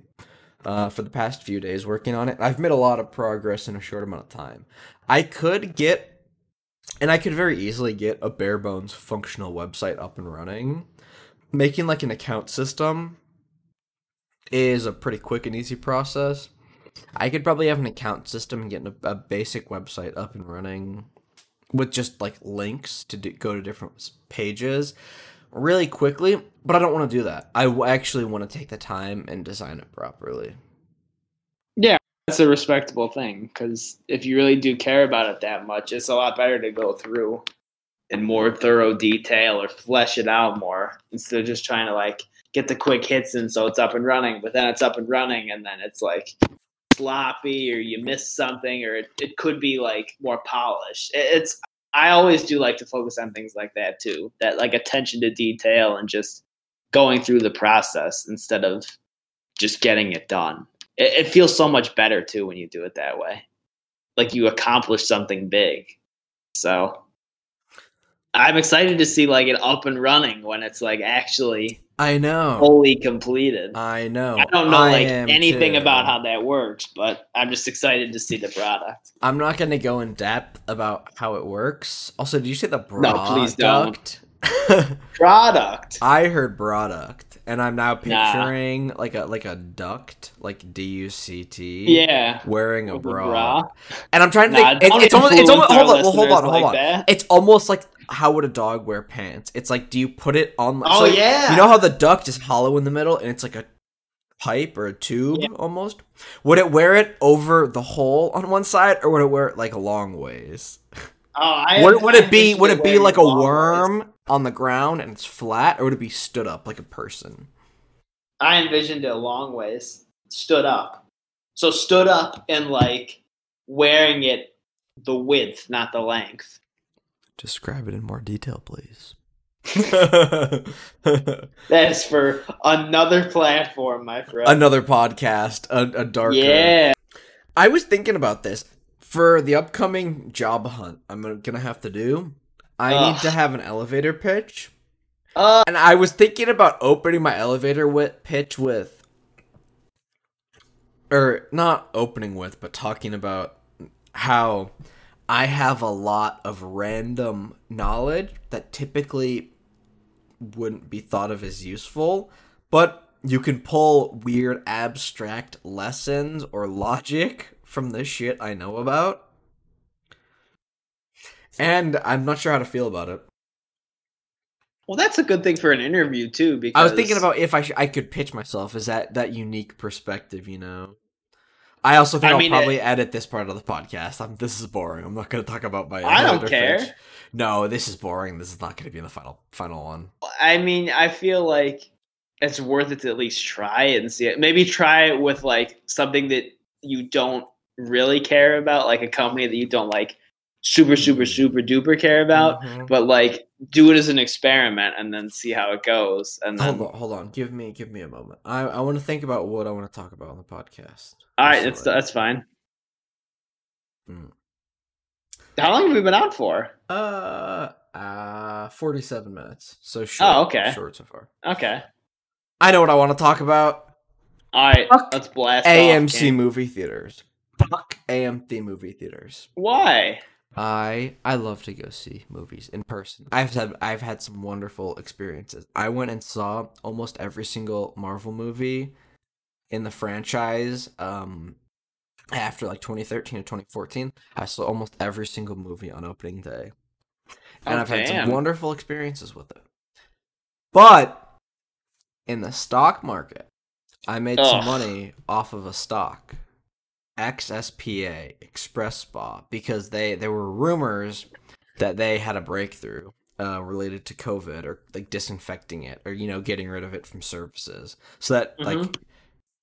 uh, for the past few days working on it. I've made a lot of progress in a short amount of time. I could get, and I could very easily get a bare bones functional website up and running. Making like an account system is a pretty quick and easy process. I could probably have an account system and get a, a basic website up and running with just like links to go to different pages really quickly. But I don't want to do that. I actually want to take the time and design it properly. Yeah, that's a respectable thing because if you really do care about it that much, it's a lot better to go through in more thorough detail or flesh it out more instead of just trying to like get the quick hits in so it's up and running, but then it's up and running and then it's like sloppy or you miss something or it, it could be like more polished. It- It's I always do like to focus on things like that too. That like attention to detail and just going through the process instead of just getting it done. It, it feels so much better too when you do it that way. Like you accomplish something big. So I'm excited to see like it up and running when it's like actually I know. fully completed. I know. I don't know I like anything too. about how that works, but I'm just excited to see the product. I'm not gonna go in depth about how it works. Also, did you say the product? No, please don't. Product. I heard product, and I'm now Nah. picturing like a like a duct, like D U C T. Yeah. Wearing a With a bra. bra. and I'm trying to Nah, think. it- it's almost. It's almost. Hold on. Hold on. Hold like on. that. It's almost like how would a dog wear pants? It's like, do you put it on? Oh, so yeah. You know how the duct is hollow in the middle, and it's like a pipe or a tube Yeah. almost. Would it wear it over the hole on one side, or would it wear it like a long ways? Oh, I Would, would it be would it be like a long ways. worm on the ground and it's flat, or would it be stood up like a person? I envisioned it long ways, stood up. So stood up and like wearing it the width, not the length. Describe it in more detail, please. That is for another platform, my friend. Another podcast, a, a darker. Yeah. I was thinking about this for the upcoming job hunt. I'm gonna- have to do. I need to have an elevator pitch, Uh, and I was thinking about opening my elevator with pitch with, or not opening with, but talking about how I have a lot of random knowledge that typically wouldn't be thought of as useful, but you can pull weird abstract lessons or logic from this shit I know about. And I'm not sure how to feel about it. well, that's a good thing for an interview too. Because I was thinking about if I sh- I could pitch myself as that that unique perspective, you know. I also think I will probably edit this part of the podcast. I'm, this is boring. I'm not going to talk about my. I don't care. pitch. No, this is boring. This is not going to be in the final final one. I mean, I feel like it's worth it to at least try it and see it. Maybe try it with like something that you don't really care about, like a company that you don't like super, super, super duper care about. Mhm. But like, do it as an experiment and then see how it goes. And then, Hold on, hold on. Give me give me a moment. I I want to think about what I want to talk about on the podcast. all right, that's that's fine. Mm. How long have we been out for? Uh, uh, 47 minutes. So short. Oh, okay. Short so far. Okay. I know what I want to talk about. All right, Fuck let's blast. AMC Cam. movie theaters. Fuck AMC movie theaters. Why? I I love to go see movies in person. I've had I've had some wonderful experiences. I went and saw almost every single Marvel movie in the franchise um after like 2013 or 2014. I saw almost every single movie on opening day. And Oh, I've had damn. some wonderful experiences with it. But in the stock market, I made some money off of a stock. XSPA XpresSpa because they there were rumors that they had a breakthrough uh, related to COVID or like disinfecting it or you know getting rid of it from services so that like Mhm.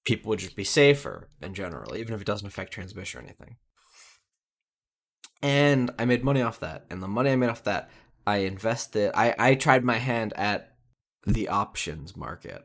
people would just be safer in general even if it doesn't affect transmission or anything. And I made money off that, and the money I made off that I invested. I I tried my hand at the options market.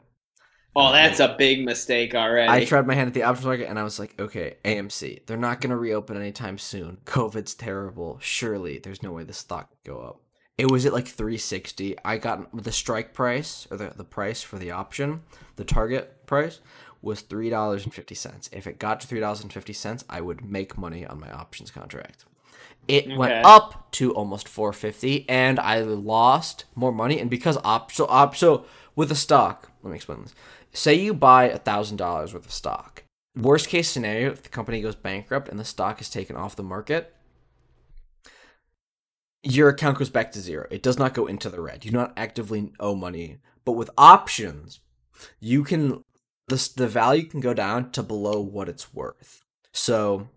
Oh, that's a big mistake already. I tried my hand at the options market and I was like, okay, AMC, they're not going to reopen anytime soon. COVID's terrible. Surely there's no way the stock could go up. It was at like 360. I got the strike price or the, the price for the option, the target price was $3.50. If it got to $3.50, I would make money on my options contract. It went up to almost 450 and I lost more money and because op so op so with a stock, let me explain this say you buy a thousand dollars worth of stock. Worst case scenario, if the company goes bankrupt and the stock is taken off the market, your account goes back to zero. It does not go into the red. You do not actively owe money. But with options, you can the the value can go down to below what it's worth. So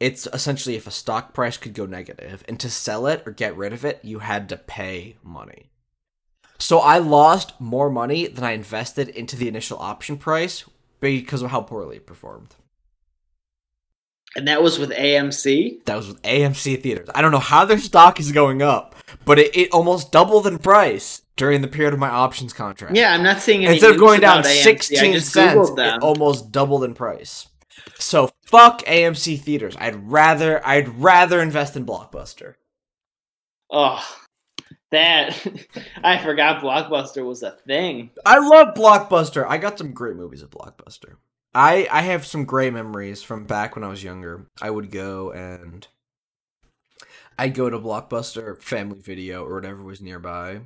it's essentially if a stock price could go negative and to sell it or get rid of it, you had to pay money. So I lost more money than I invested into the initial option price because of how poorly it performed. And that was with AMC. That was with AMC theaters. I don't know how their stock is going up, but it, it almost doubled in price during the period of my options contract. Yeah, I'm not seeing any Instead of going down AMC. 16 cents, it almost doubled in price. So fuck AMC theaters. I'd rather I'd rather invest in Blockbuster. Oh, that I forgot Blockbuster was a thing. I love Blockbuster. I got some great movies at Blockbuster. I I have some great memories from back when I was younger. I would go and I'd go to Blockbuster, Family Video, or whatever was nearby.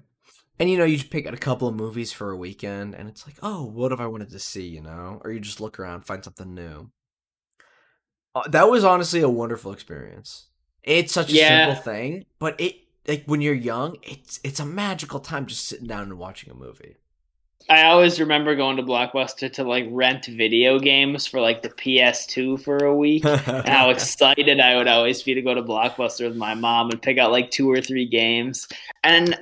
And you know, you just pick out a couple of movies for a weekend, and it's like, oh, what if I wanted to see, you know? Or you just look around, find something new. Uh, that was honestly a wonderful experience. It's such a Yeah. simple thing, but it like when you're young, it's it's a magical time just sitting down and watching a movie. I always remember going to Blockbuster to like rent video games for like the PS2 for a week. and how excited I would always be to go to Blockbuster with my mom and pick out like two or three games. And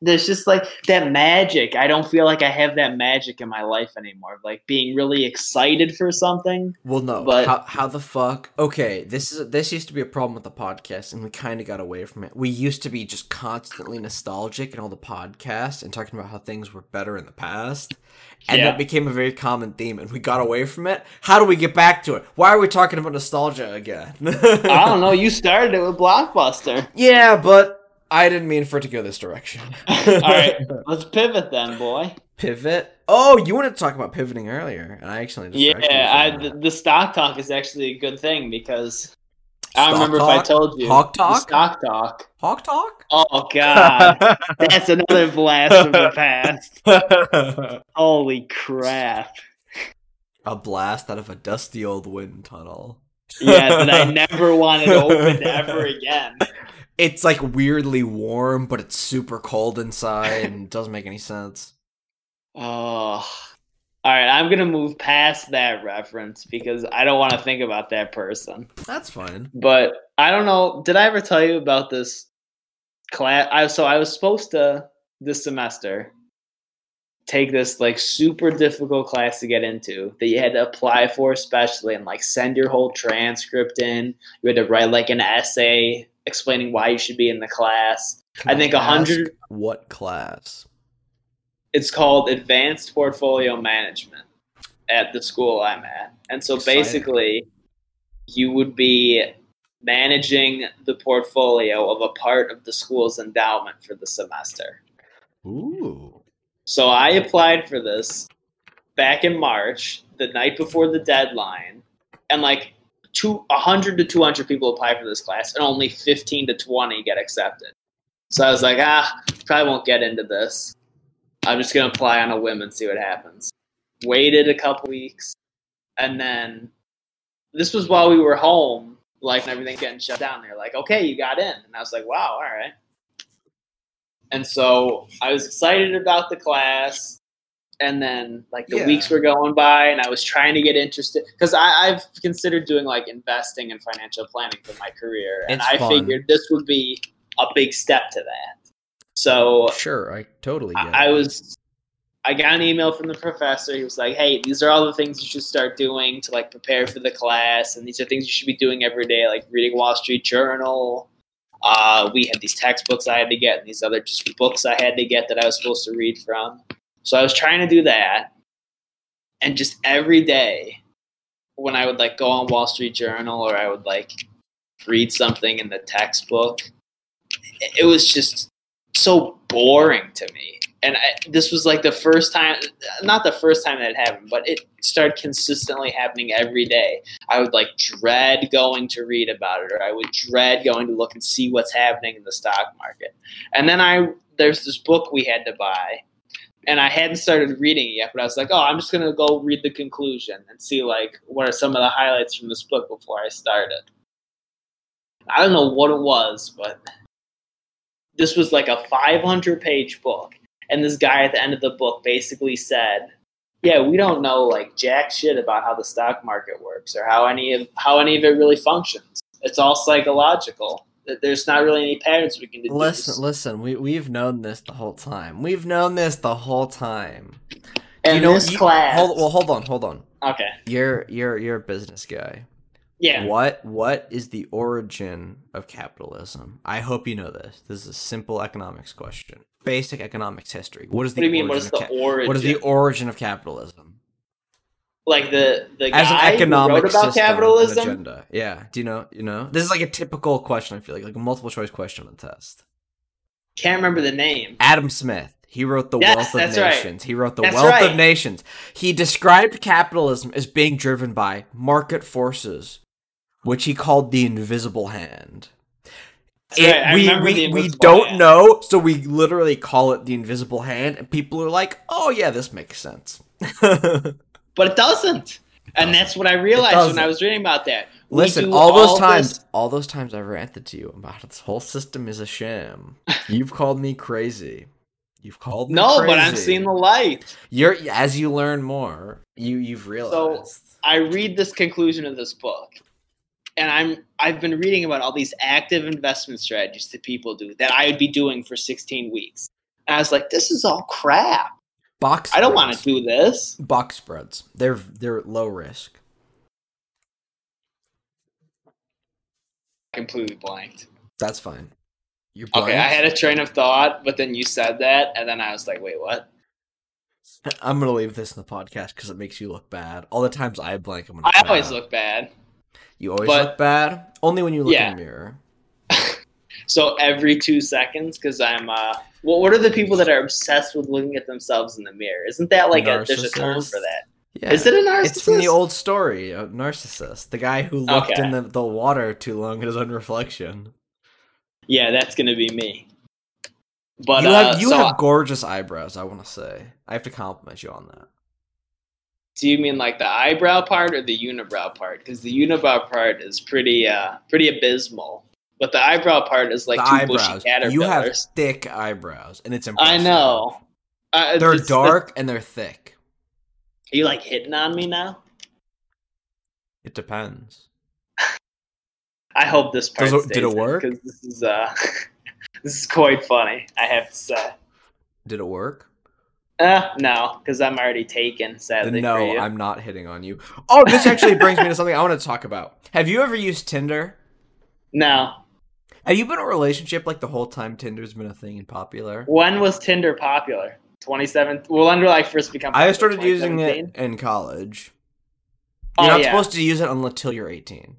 there's just like that magic. I don't feel like I have that magic in my life anymore. Like being really excited for something. Well, no. But- how how the fuck? Okay, this is this used to be a problem with the podcast, and we kind of got away from it. We used to be just constantly nostalgic in all the podcasts and talking about how things were better in the past, and Yeah. that became a very common theme, and we got away from it. How do we get back to it? Why are we talking about nostalgia again? I don't know. You started it with Blockbuster. Yeah, but I didn't mean for it to go this direction. All right, let's pivot then, boy. pivot. Oh, you wanted to talk about pivoting earlier, and I actually distracted you Yeah, I, the, the stock talk is actually a good thing because I Stock don't remember if I told you. Hawk The talk? stock talk. Hawk talk. Oh god, that's another blast from the past. Holy crap! a blast out of a dusty old wind tunnel. Yeah, that I never wanted opened ever again. It's like weirdly warm, but it's super cold inside and doesn't make any sense. Oh, all right. I'm gonna move past that reference because I don't want to think about that person. That's fine. But I don't know. Did I ever tell you about this class? I so I was supposed to this semester take this like super difficult class to get into that you had to apply for especially and like send your whole transcript in. You had to write like an essay explaining why you should be in the class. Can I think a hundred- What class? It's called Advanced Portfolio Management at the school I'm at. And so Exciting. basically, you would be managing the portfolio of a part of the school's endowment for the semester. Ooh. So I applied for this back in March, the night before the deadline, and like two, 100 to 200 people apply for this class, and only 15 to 20 get accepted. So I was like, ah, probably won't get into this. I'm just gonna apply on a whim and see what happens. Waited a couple weeks, and then this was while we were home, like and everything getting shut down. They're like, okay, you got in, and I was like, wow, all right. And so I was excited about the class. And then like the Yeah. weeks were going by and I was trying to get interested because I've considered doing like investing and financial planning for my career. And It's I fun. figured this would be a big step to that. So Sure, I totally get I, I was I got an email from the professor. He was like, "Hey, these are all the things you should start doing to like prepare for the class, and these are things you should be doing every day, like reading Wall Street Journal. Uh, we had these textbooks I had to get, and these other just books I had to get that I was supposed to read from. So I was trying to do that, and just every day when I would like go on Wall Street Journal or I would like read something in the textbook, it- was just so boring to me. And I, this was like the first time, not the first time that happened, but it started consistently happening every day. I would like dread going to read about it, or I would dread going to look and see what's happening in the stock market. And then I, there's this book we had to buy, and I hadn't started reading it yet, but I was like, oh, I'm just gonna go read the conclusion and see like what are some of the highlights from this book before I start it. I don't know what it was, but this was like a 500 page book, and this guy at the end of the book basically said, "Yeah, we don't know like jack shit about how the stock market works or how any of how any of it really functions. It's all psychological. There's not really any patterns we can deduce." Listen, listen. We we've known this the whole time. We've known this the whole time. and you know, this you- class. Hold, well, hold on, hold on. okay. You're you're you're a business guy. Yeah. What what is the origin of capitalism? I hope you know this. This is a simple economics question. Basic economics history. What is the What do you mean? What origin the of ca- origin? what is the origin of capitalism? like the the As an guy economic wrote about capitalism? agenda. Yeah. Do you know? You know. This is like a typical question. I feel like like a multiple choice question on the test. Can't remember the name. Adam Smith. He wrote The Yes, Wealth of that's right. Nations. He wrote The That's Wealth right. of Nations. He described capitalism as being driven by market forces, which he called the invisible hand. It- we we, we don't hand. know, so we literally call it the invisible hand, and people are like, "Oh yeah, this makes sense." but it doesn't. And that's what I realized when. I was reading about that. We Listen, all those all times, this- all those times I ranted to you about this whole system is a sham. You've called me crazy. You've called me no, but I'm seeing the light. You're as you learn more, you you've realized. So I read this conclusion of this book, and I'm I've been reading about all these active investment strategies that people do that I would be doing for 16 weeks. And I was like, this is all crap. box. I don't want to do this. box spreads. They're they're low risk. Completely blanked. That's fine. You're Okay, I had a train of thought, but then you said that, and then I was like, wait, what? I'm gonna leave this in the podcast because it makes you look bad. All the times I blank, I'm gonna. I always out. look bad. You always but- look bad. Only when you look Yeah. in the mirror. So every two seconds, because I'm uh, well, what are the people that are obsessed with looking at themselves in the mirror? Isn't that like a there's a term for that? Yeah. Is it a narcissist? It's from the old story of narcissist, the guy who looked Okay. in the, the water too long at his own reflection. Yeah, that's gonna be me. But you uh, you so have gorgeous eyebrows. I want to say I have to compliment you on that. Do you mean like the eyebrow part or the unibrow part? Because the unibrow part is pretty uh pretty abysmal, but the eyebrow part is like the two eyebrows. bushy caterpillars. You have thick eyebrows, and it's impressive. I know. Uh, They're dark and they're thick. Are you like hitting on me now? It depends. I hope this part it- did it work? Because this is uh, this is quite funny. I have to say. Did it work? Uh, no, because I'm already taken. Sadly no. I'm not hitting on you. Oh, this actually brings me to something I want to talk about. Have you ever used Tinder? No. Have you been in a relationship like the whole time Tinder's been a thing and popular? When was Tinder popular? 27. Well, when did I first become? I started using it in college. Oh, You're not yeah. supposed to use it until you're 18.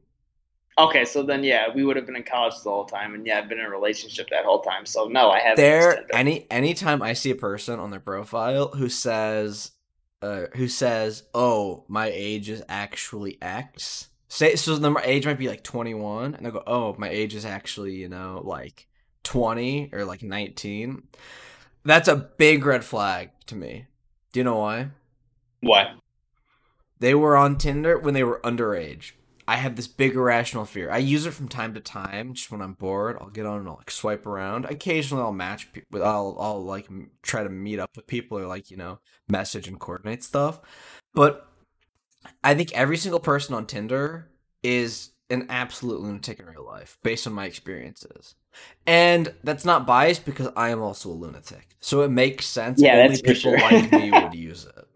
Okay, so then yeah, we would have been in college the whole time, and yeah, I've been in a relationship that whole time. So no, I haven't. There, any anytime I see a person on their profile who says, uh, who says, "Oh, my age is actually X," say so the age might be like 21, and they go, "Oh, my age is actually you know like 20 or like 19." That's a big red flag to me. Do you know why? Why? They were on Tinder when they were underage. I have this big irrational fear. I use it from time to time, just when I'm bored. I'll get on and I'll like swipe around. Occasionally, I'll match. Pe- I'll I'll like m- try to meet up with people or like you know message and coordinate stuff. But I think every single person on Tinder is an absolute lunatic in real life, based on my experiences. And that's not biased because I am also a lunatic, so it makes sense. Yeah, Only that's for people sure. like me would use it.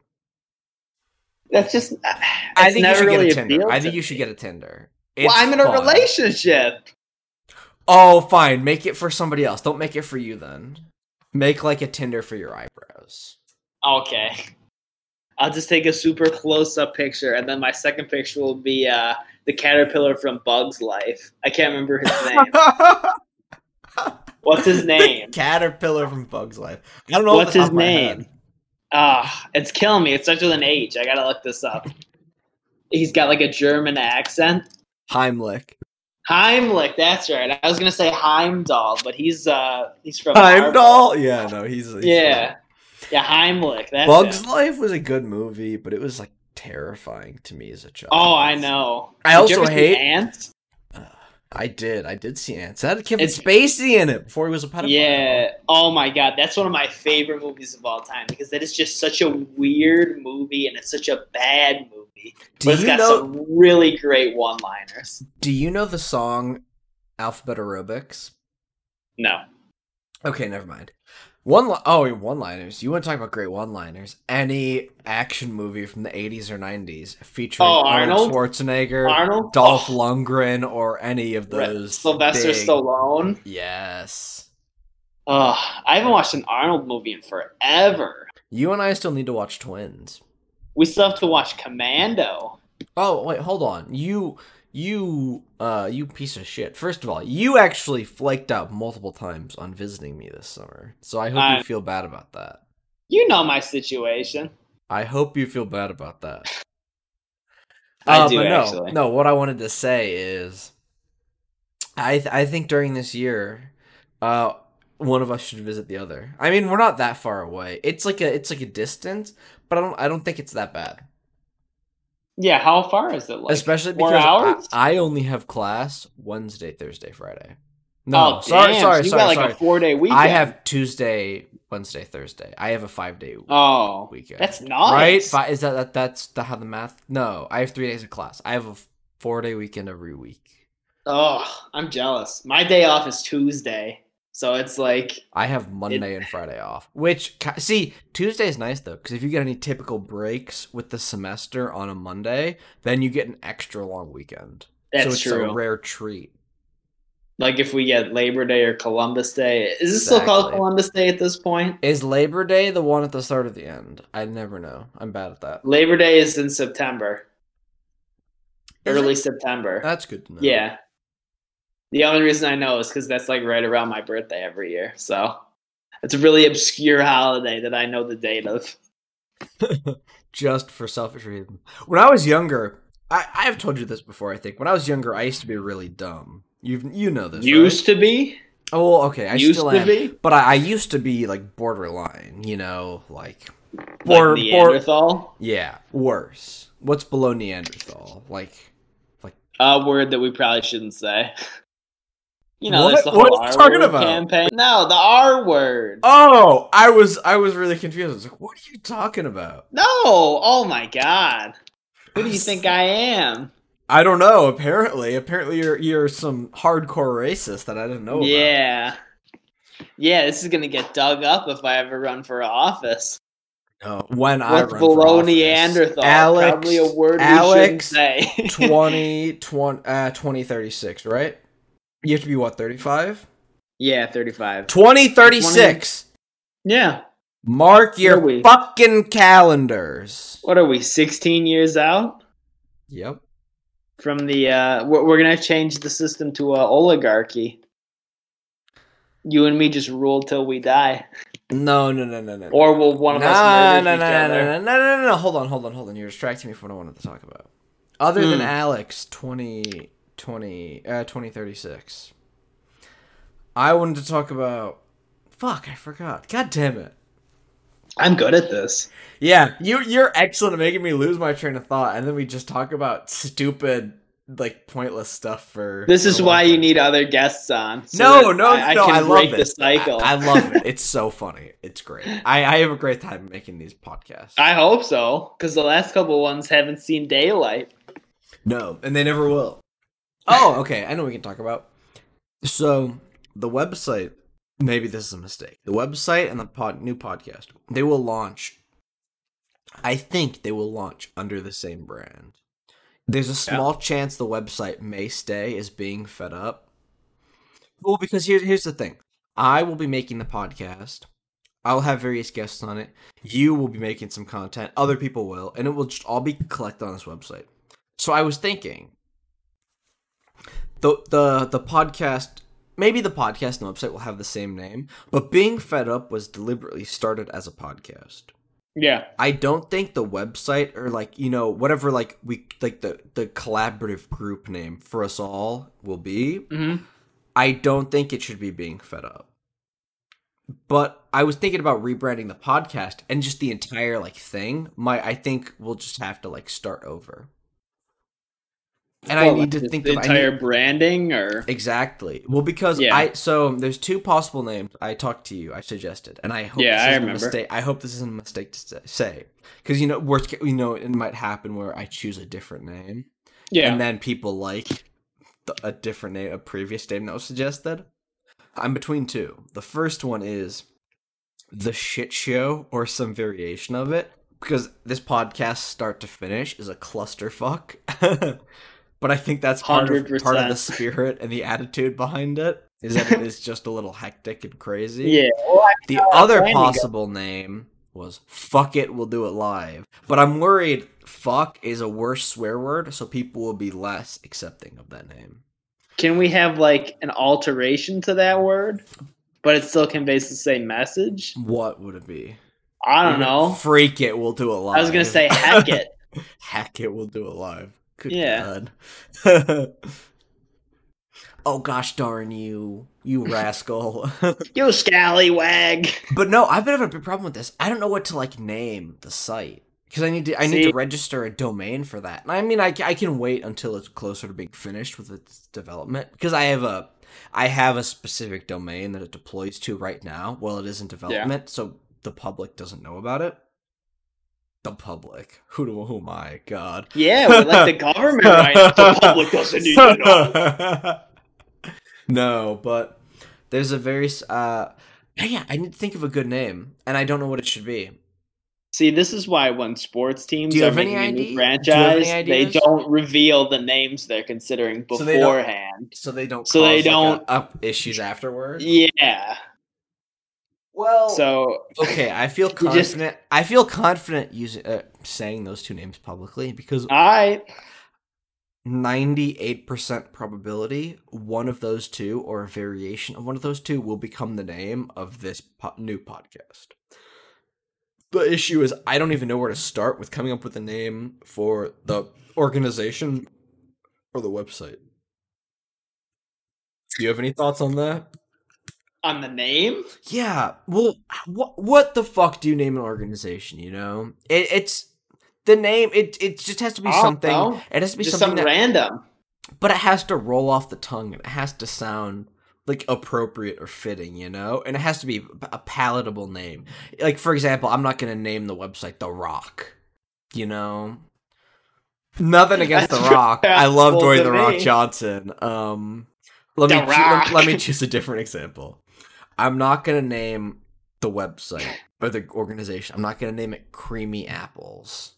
That's just. I think you should really get a Tinder. I think you should get a Tinder. Well, I'm in a fun. relationship. Oh, fine. Make it for somebody else. Don't make it for you then. Make like a Tinder for your eyebrows. Okay. I'll just take a super close up picture, and then my second picture will be uh, the caterpillar from Bug's Life. I can't remember his name. What's his name? Caterpillar from Bug's Life. I don't know What's the his name? Ah, it's killing me. It starts with an H. I gotta look this up. He's got like a German accent. Heimlich. Heimlich, that's right. I was gonna say Heimdall, but he's uh he's from Marvel. Heimdall? Yeah, no, he's, he's Yeah, yeah, Heimlich. That's Bug's him. Life was a good movie, but it was like terrifying to me as a child. Oh, I know. I Did also hate- ants. I did. I did see Antz. It had Kevin It's- Spacey in it before he was a pedophile. Yeah. Oh my god, that's one of my favorite movies of all time because that is just such a weird movie and it's such a bad movie. Do But it's got know? some really great one-liners. Do you know the song Alphabet Aerobics? No. Okay, never mind. One li- oh, one-liners. You want to talk about great one-liners? Any action movie from the 80s or 90s featuring Oh, Arnold? Schwarzenegger, Arnold? Dolph Oh, Lundgren, or any of those Sylvester big- Stallone. Yes. Oh, I haven't watched an Arnold movie in forever. You and I still need to watch Twins. We still have to watch Commando. Oh, wait, hold on. You you uh you piece of shit. First of all, you actually flaked out multiple times on visiting me this summer. So I hope I- you feel bad about that. You know my situation. I hope you feel bad about that. I Uh, do no, actually. no. What I wanted to say is, I th- I think during this year, uh, one of us should visit the other. I mean, we're not that far away. It's like a it's like a distance, but I don't I don't think it's that bad. Yeah, how far is it? Like Especially four because hours? I, I only have class Wednesday, Thursday, Friday. No, oh, sorry, damn, sorry, so you sorry, got like sorry. a four-day weekend. I have Tuesday, Wednesday, Thursday. I have a five day Oh, weekend. that's nice. right. Is that, that that's the how the math? No, I have three days of class. I have a four day weekend every week. Oh, I'm jealous. My day off is Tuesday, so it's like I have Monday and Friday off. Which see Tuesday is nice though because if you get any typical breaks with the semester on a Monday, then you get an extra long weekend. that's so it's true. a rare treat. like if we get Labor Day or Columbus Day, is this still called Columbus Day at this point? Is Labor Day the one at the start or the end? I never know. I'm bad at that. Labor Day is in September, Is early it? September. That's good to know. yeah. The only reason I know is because that's like right around my birthday every year. So it's a really obscure holiday that I know the date of. just for selfish reasons. When I was younger, I, I have told you this before. I think when I was younger, I used to be really dumb. You you know this. Used to be. Oh, well, okay. I used still to am. be. But I, I used to be like borderline. You know, like Like Bor- bor- Neanderthal. yeah, worse. What's below Neanderthal? Like Like, A word that we probably shouldn't say. You know, What? the What are you talking about? campaign. No, the R word. oh, I was I was really confused. I was like, what are you talking about? No. Oh my god. Who do you think I am? I don't know. Apparently, apparently you're you're some hardcore racist that I didn't know about. Yeah. Yeah, this is gonna get dug up if I ever run for office. Oh, when I What's run for below office. Neanderthal? Alex, Probably a word Alex, we shouldn't say. 20, 20, uh, 2036, right? You have to be what, 35? yeah, 35. 2036! Yeah. Mark your Where are we? fucking calendars. What are we, 16 years out Yep. from the, uh, we're, we're gonna change the system to uh, oligarchy. You and me just rule till we die. No, no, no, no, no. Or will one of no, us no, murder no, each no, other? no, no, no, no, no, hold on, hold on, hold on. You're distracting me from what I wanted to talk about. Other than Hmm. Alex, 20, 20, uh, 2036. I wanted to talk about. Fuck, I forgot. God damn it. I'm good at this. Yeah, you you're excellent at making me lose my train of thought, and then we just talk about stupid, like pointless stuff for. This is why you need other guests on. so No, no, I, no! I I, love break it. the cycle. I, I love it. It's so funny. It's great. I, I have a great time making these podcasts. I hope so, because the last couple ones haven't seen daylight. No, and they never will. Oh, okay. I know we can talk about. So the website. Maybe this is a mistake. The website and the pod, new podcast. They will launch. I think they will launch under the same brand. There's a small chance the website may stay as being fed up. Well, because here's here's the thing. I will be making the podcast. I'll have various guests on it. You will be making some content. Other people will, and it will just all be collected on this website. So I was thinking, the the the podcast, maybe the podcast and the website will have the same name, but being fed up was deliberately started as a podcast. Yeah. I don't think the website or like you know whatever like we like the the collaborative group name for us all will be. Mm-hmm. I don't think it should be being fed up. But I was thinking about rebranding the podcast and just the entire like thing. My I think we'll just have to like start over. And I need to think the entire need- branding or exactly. Well, because Yeah. I so there's two possible names. I talked to you. I suggested, and I hope Yeah, this I isn't remember. a mistake. I hope this isn't a mistake to say because you know worst you know it might happen where I choose a different name yeah. and then people like the, a different name, a previous name that was suggested. I'm between two. The first one is the shit show or some variation of it because this podcast start to finish is a clusterfuck. but I think that's part of part of the spirit and the attitude behind it is that it is just a little hectic and crazy. yeah. Well, I- The other possible name was fuck it, we'll do it live. But I'm worried fuck is a worse swear word, so people will be less accepting of that name. Can we have like an alteration to that word, but it still conveys the same message? What would it be? I don't know. Freak it, we'll do it live. I was gonna say heck it. Hack it, we'll do it live. Good Yeah. God. oh gosh darn you, you rascal. You scallywag. But no, I've been having a big problem with this. I don't know what to like name the site because I need to. I need to register a domain for that. And I mean, I, I can wait until it's closer to being finished with its development because I have a I have a specific domain that it deploys to right now while it is in development, so the public doesn't know about it. The public, who do who am I? God, Yeah, we're like the government right. The public doesn't need to know. no, but there's a very uh yeah, I need to think of a good name, and I don't know what it should be. See, this is why when sports teams Do are making a new do you have any franchise, they don't reveal the names they're considering So they don't- beforehand. So they don't. So they cause, like, don't- a- up issues afterwards. Yeah. Well, So okay, I feel You just- confident. I feel confident using uh, saying those two names publicly because I ninety-eight percent probability one of those two or a variation of one of those two will become the name of this po- new podcast. The issue is I don't even know where to start with coming up with a name for the organization or the website. Do you have any thoughts on that? On the name. Yeah. Well, what what the fuck do you name an organization? You know, it, it's the name. It it just has to be something. know. It has to be Just something that, random. but it has to roll off the tongue and it has to sound like appropriate or fitting. You know, and it has to be a palatable name. Like for example, I'm not gonna name the website The Rock. You know. Nothing against The Rock. I love Dwayne to The Rock. Johnson. Um, let The me let, let me choose a different example. I'm not gonna name the website or the organization. I'm not gonna name it Creamy Apples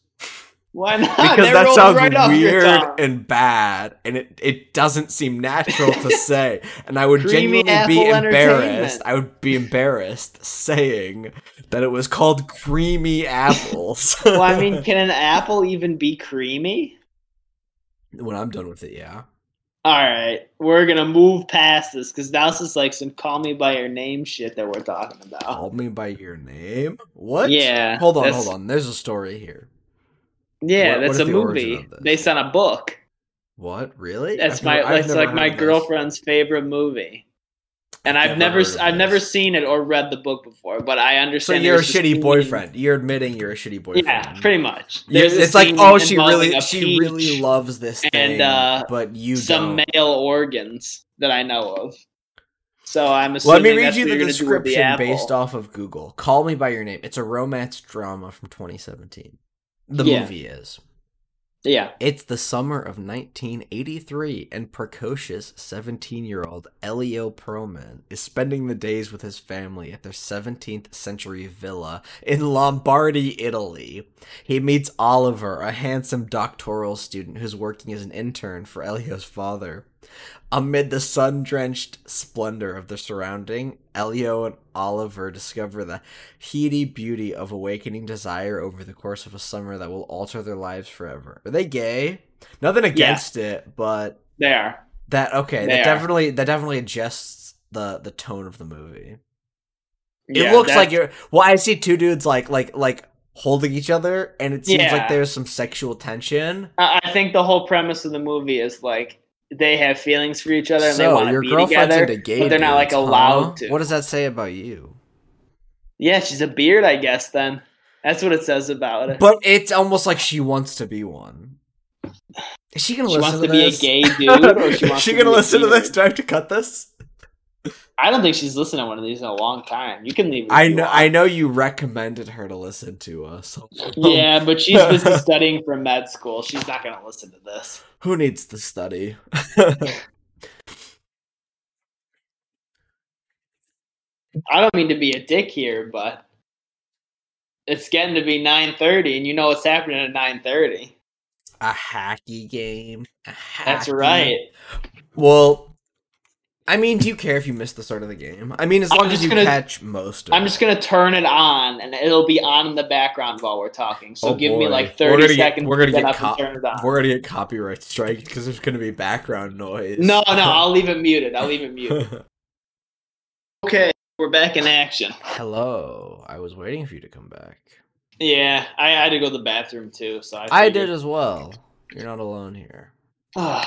Why not? because that sounds right weird and bad, and it it doesn't seem natural to say. And I would Creamy genuinely be embarrassed. I would be embarrassed saying that it was called Creamy Apples. well, I mean, can an apple even be creamy? when I'm done with it, yeah. All right, we're gonna move past this because now this is like some "call me by your name" shit that we're talking about. Call me by your name. What? Yeah, Hold on, hold on. There's a story here. Yeah, What- what that's is a movie based on a book. What? Really? That's I've my never- that's like my of this. girlfriend's favorite movie. And I've never, of I've never seen it or read the book before, but I understand. So you're a shitty boyfriend. You're admitting you're a shitty boyfriend. Yeah, pretty much. It's like, oh, she really, she really loves this thing, and, uh, but you some don't. male organs that I know of. So I'm assuming. Let me read that's you what the you're gonna do the description based off of Google. Call Me by Your Name. It's a romance drama from 2017. The Yeah. movie is. Yeah, It's the summer of 1983, and precocious 17 year old Elio Perlman is spending the days with his family at their 17th century villa in Lombardy, Italy. He meets Oliver, a handsome doctoral student who's working as an intern for Elio's father. Amid the sun drenched splendor of the surrounding, Elio and Oliver discover the heady beauty of awakening desire over the course of a summer that will alter their lives forever. Are they gay? Nothing against it, but they are. that okay, They that are. definitely that definitely adjusts the the tone of the movie. It Yeah, looks like you're well, I see two dudes like like like holding each other and it seems like there's some sexual tension. I think the whole premise of the movie is like they have feelings for each other and they so want to your be girlfriend's together, into gay but they're not like dudes, huh? allowed to. What does that say about you? Yeah, she's a beard, I guess. Then that's what it says about it. But it's almost like she wants to be one. Is she gonna She listen wants to to be a this? gay dude, or she wants she to gonna be a listen to this? Do I have to cut this? I don't think she's listened to one of these in a long time. You can leave. I know. I know you recommended her to listen to us. Yeah, but she's busy studying for med school. She's not gonna listen to this. Who needs to study? I don't mean to be a dick here, but it's getting to be nine thirty, and you know what's happening at nine thirty. a hacky game. A That's right. Well, I mean, do you care if you miss the start of the game? I mean, as long as you gonna- catch most of I'm it. just gonna turn it on, and it'll be on in the background while we're talking. So Oh, give me boy. like We're thirty gonna get- seconds we're gonna to get get up and turn it on. We're gonna get copyright strike because there's gonna be background noise. No, no, I'll leave it muted. I'll leave it muted. Okay, we're back in action. Hello. I was waiting for you to come back. Yeah, I had to go to the bathroom too, so I. I did as well. You're not alone here. All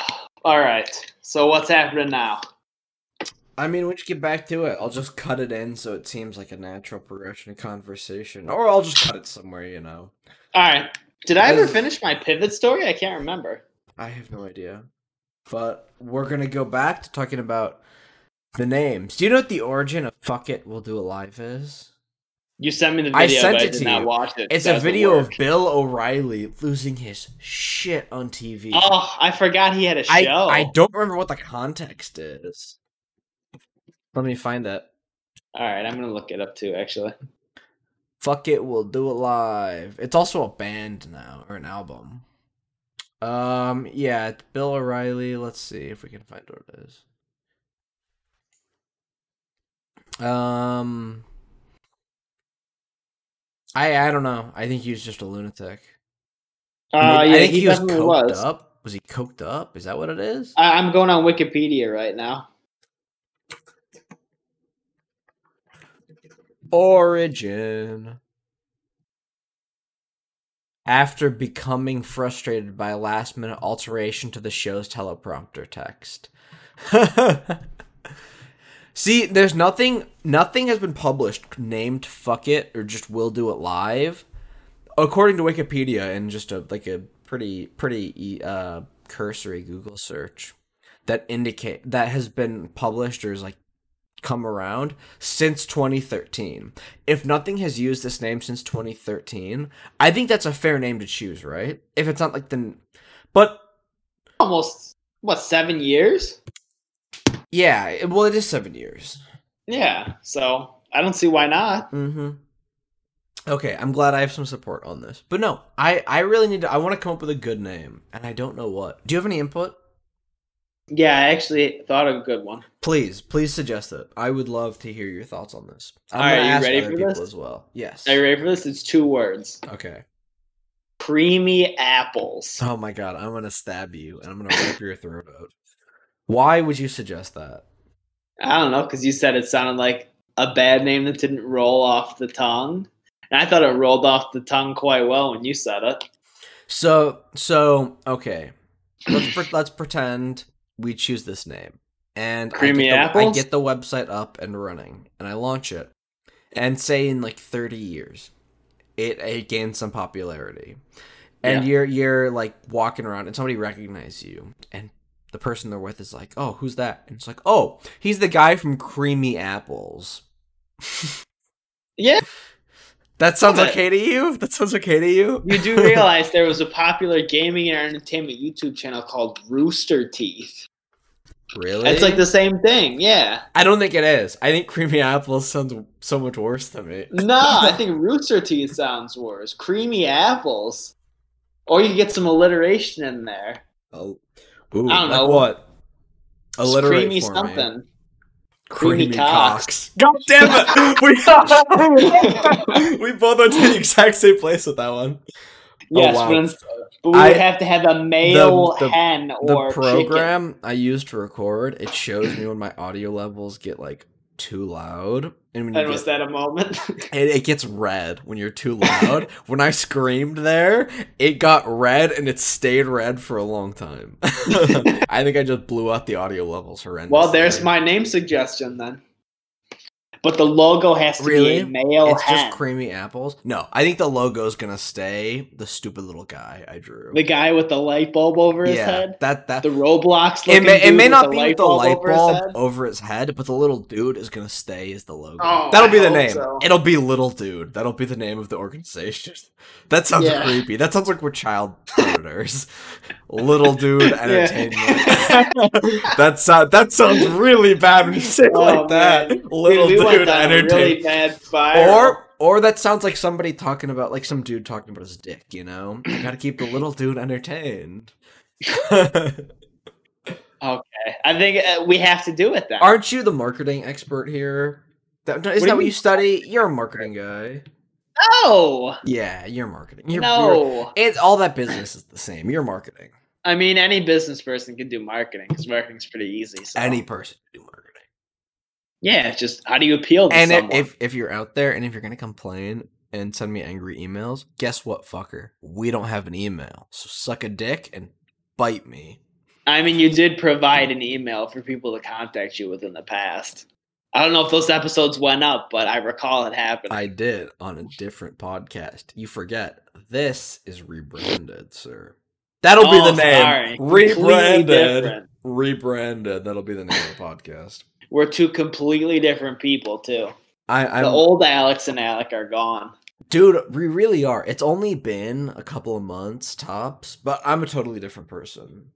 right. So what's happening now? I mean, we should get back to it. I'll just cut it in so it seems like a natural progression of conversation, or I'll just cut it somewhere. You know. All right. Did I ever finish my pivot story? I can't remember. I have no idea. But we're gonna go back to talking about the names. Do you know what the origin of "fuck it, we'll do it live" is? You sent me the I sent but I it did to not you. watch it. It's a video of. Bill O'Reilly losing his shit on TV. Oh, I forgot he had a show. I don't remember what the context is. Let me find that. All right, I'm gonna look it up too. Actually, Fuck it, we'll do it live. It's also a band now or an album. Um, yeah, it's Bill O'Reilly. Let's see if we can find where it is. Um, I I don't know. I think he was just a lunatic. uh, Maybe- yeah, I think he, he, was coked was. up. Was he coked up? Is that what it is? I, I'm going on Wikipedia right now. Origin. After becoming frustrated by a last minute alteration to the show's teleprompter text. See, there's nothing nothing has been published named fuck it or just we'll do it live. According to Wikipedia and just a like a pretty pretty uh cursory Google search that indicate that has been published or is like come around since 2013. If nothing has used this name since 2013, I think that's a fair name to choose, right? If it's not like the but Almost what seven years? yeah, well it is 7 years. Yeah. So I don't see why not. Mm-hmm. Okay, I'm glad I have some support on this. But no, I I really need to I want to come up with a good name and I don't know what. Do you have any input? Yeah, I actually thought of a good one. Please, please suggest it. I would love to hear your thoughts on this. I'm All right, you ask ready other for people this? as well. Yes. Are you ready for this? It's two words: Okay. creamy apples. Oh my god, I'm gonna stab you and I'm gonna rip your throat out. Why would you suggest that? I don't know because you said it sounded like a bad name that didn't roll off the tongue, and I thought it rolled off the tongue quite well when you said it. So, so okay, let's pre- let's pretend we choose this name, and Creamy I get, the, I get the website up and running, and I launch it, and say in like 30 years, it, it gains some popularity, and Yeah. you're you're like walking around, and somebody recognizes you, and the person they're with is like, "Oh, who's that?" And it's like, "Oh, he's the guy from Creamy Apples." Yeah, That sounds okay to you? That sounds okay to you? you do realize there was a popular gaming and entertainment YouTube channel called Rooster Teeth. really? It's like the same thing. Yeah. I don't think it is. I think Creamy Apples sounds so much worse to me. No, I think Rooster Teeth sounds worse. Creamy apples. Or you get some alliteration in there. Oh, ooh, I don't like know. what? Just Alliterate creamy for me. Something. Creamy, Creamy cocks. God damn it! We, we both went to the exact same place with that one. Oh, yes, wow. but, but we I- would have to have a male the- hen The or chicken. program I use to record it shows me when my audio levels get like too loud, and And was that a moment? it, it gets red when you're too loud. when I screamed there, it got red and it stayed red for a long time. I think I just blew out the audio levels horrendously. well, there's my name suggestion then. But the logo has to Really? be a male it's hen. just creamy apples. No, I think the logo's gonna stay the stupid little guy I drew. the guy with the light bulb over his yeah, head. that that The Roblox. it may, it may with not the be light with the bulb light over his bulb over his head, but the little dude is gonna stay as the logo. Oh, That'll I be the name. so. It'll be little dude. That'll be the name of the organization. That sounds Yeah. creepy. That sounds like we're child predators. little dude entertainment. that sound that sounds really bad when you say it Oh, like that. man. Little Dude, dude entertainment. really bad. Or or that sounds like somebody talking about like some dude talking about his dick, you know? I gotta keep the little dude entertained. okay, I think uh, we have to do it then. Aren't you the marketing expert here? That, isn't you that what you study? You're a marketing guy. no, Yeah, you're marketing. You're, you're- no. it, all that business is the same. You're marketing. I mean, any business person can do marketing because marketing's pretty easy. So. Any person can do marketing. yeah, it's just how do you appeal to And someone? if if you're out there and if you're gonna complain and send me angry emails, guess what, fucker? We don't have an email. So suck a dick and bite me. I mean, you did provide an email for people to contact you with in the past. I don't know if those episodes went up, but I recall it happened. I did on a different podcast. You forget this is rebranded, sir. That'll be Oh, the name. sorry. Rebranded. Rebranded. That'll be the name of the podcast. We're two completely different people too. I, I'm, the old Alex and Alec are gone. dude. We really are. It's only been a couple of months tops, but I'm a totally different person.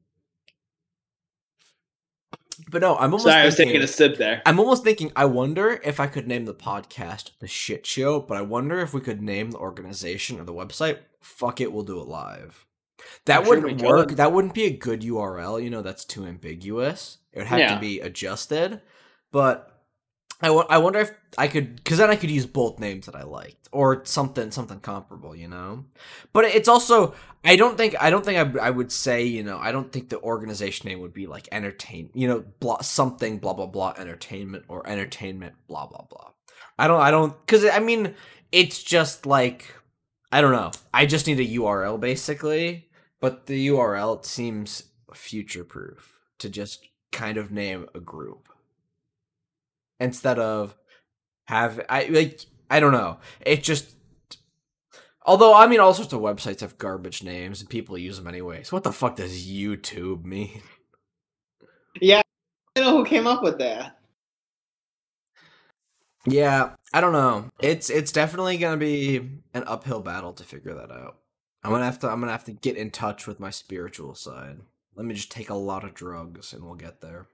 But no, I'm almost. Sorry, I was taking a sip there. I'm almost thinking. I wonder if I could name the podcast the Shit Show, but I wonder if we could name the organization or the website. Fuck it, we'll do it live. That I'm wouldn't we work. could. That wouldn't be a good URL. You know, that's too ambiguous. It would have Yeah. to be adjusted. But I I wonder if I could, because then I could use both names that I liked or something something comparable. You know, but it's also I don't think I don't think I, I would say you know I don't think the organization name would be like entertain you know blah something blah blah blah entertainment or entertainment blah blah blah. I don't I don't because I mean it's just like I don't know. I just need a URL basically, but the URL seems future proof to just kind of name a group instead of have I like I don't know. It just although I mean all sorts of websites have garbage names and people use them anyway. So what the fuck does YouTube mean? Yeah, I don't know who came up with that. Yeah, I don't know. It's it's definitely gonna be an uphill battle to figure that out. I'm gonna have to I'm gonna have to get in touch with my spiritual side. Let me just take a lot of drugs and we'll get there.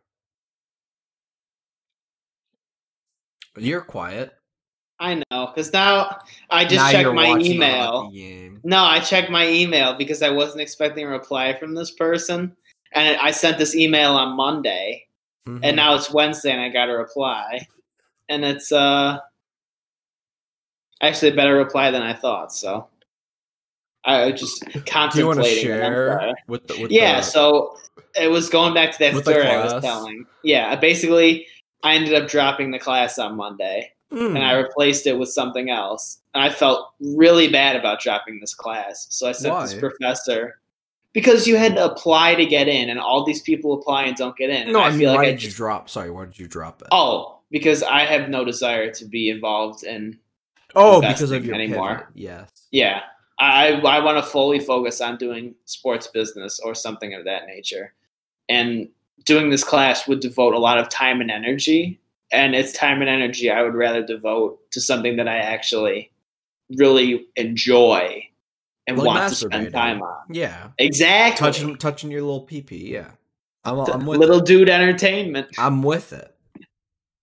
You're quiet. I know, because now I just Now checked my email. No, I checked my email because I wasn't expecting a reply from this person, and I sent this email on Monday, Mhm. and now it's Wednesday, and I got a reply, and it's uh actually a better reply than I thought. So I just Do you want to contemplating. share with the with yeah, the, so it was going back to that story I was telling. Yeah, basically, I ended up dropping the class on Monday, Hmm. and I replaced it with something else. And I felt really bad about dropping this class, so I sent this professor because you had to apply to get in, and all these people apply and don't get in. No, I, mean, feel why like I did you drop? Sorry, why did you drop it? oh because I have no desire to be involved in oh, because of your anymore. pivot. Yes. yeah. I I want to fully focus on doing sports business or something of that nature, and doing this class would devote a lot of time and energy. And it's time and energy I would rather devote to something that I actually really enjoy and Like want to spend time on. Yeah. Exactly. Touching touching your little pee pee. Yeah. I'm I'm with little it. dude entertainment. I'm with it.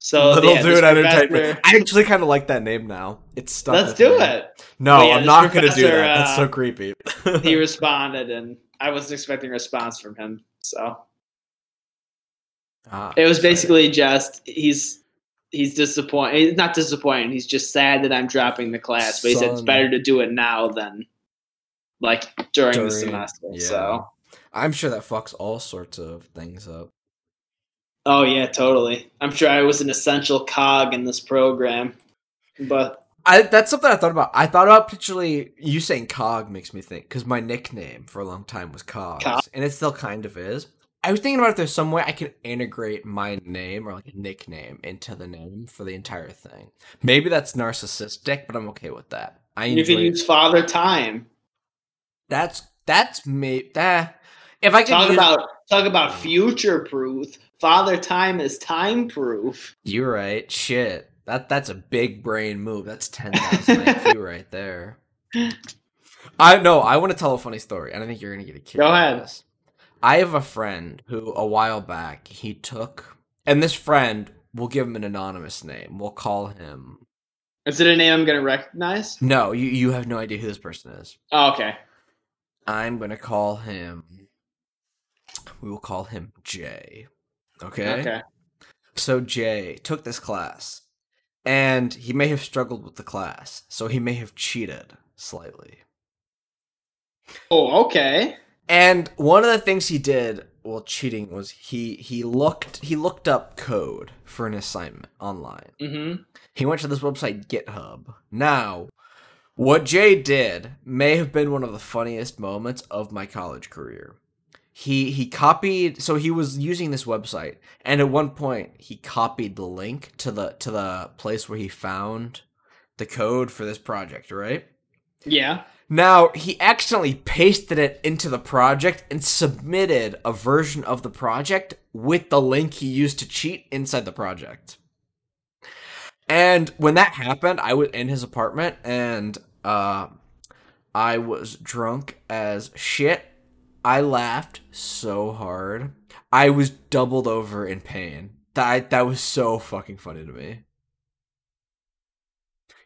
So little yeah, dude entertainment. I actually kind of like that name now. It's stuck. Let's do me. it. No, yeah, I'm not gonna do professor, that. That's uh, so creepy. He responded, and I wasn't expecting a response from him. So Ah, it was basically just he's he's disappointed. He's not disappointed. He's just sad that I'm dropping the class. But he said it's better to do it now than like during, During- the semester. yeah. So I'm sure that fucks all sorts of things up. Oh yeah, totally. I'm sure I was an essential cog in this program, but I that's something I thought about. I thought about particularly you saying cog makes me think because my nickname for a long time was cogs, Cog? and it still kind of is. I was thinking about if there's some way I can integrate my name or like a nickname into the name for the entire thing. Maybe that's narcissistic, but I'm okay with that. I You can use Father Time. that's that's me eh, that if I could Talk use, about talk about future proof. Father Time is time proof. you're right. Shit, that that's a big brain move. That's ten thousand IQ right there. I know. I want to tell a funny story, and I think you're gonna get a kick. Go ahead. This. I have a friend who, a while back, he took, and this friend, we'll give him an anonymous name. We'll call him. Is it a name I'm gonna recognize? No, you you have no idea who this person is. Oh, okay. I'm gonna call him. We will call him Jay. Okay. Okay. So Jay took this class, and he may have struggled with the class, so he may have cheated slightly. Oh, okay. And one of the things he did while cheating was he he looked he looked up code for an assignment online. Mm-hmm. He went to this website GitHub. Now, what Jay did may have been one of the funniest moments of my college career. He he copied so he was using this website and at one point he copied the link to the to the place where he found the code for this project, right? Yeah. Now, he accidentally pasted it into the project and submitted a version of the project with the link he used to cheat inside the project. And when that happened, I was in his apartment and uh I was drunk as shit. I laughed so hard. I was doubled over in pain. That that was so fucking funny to me.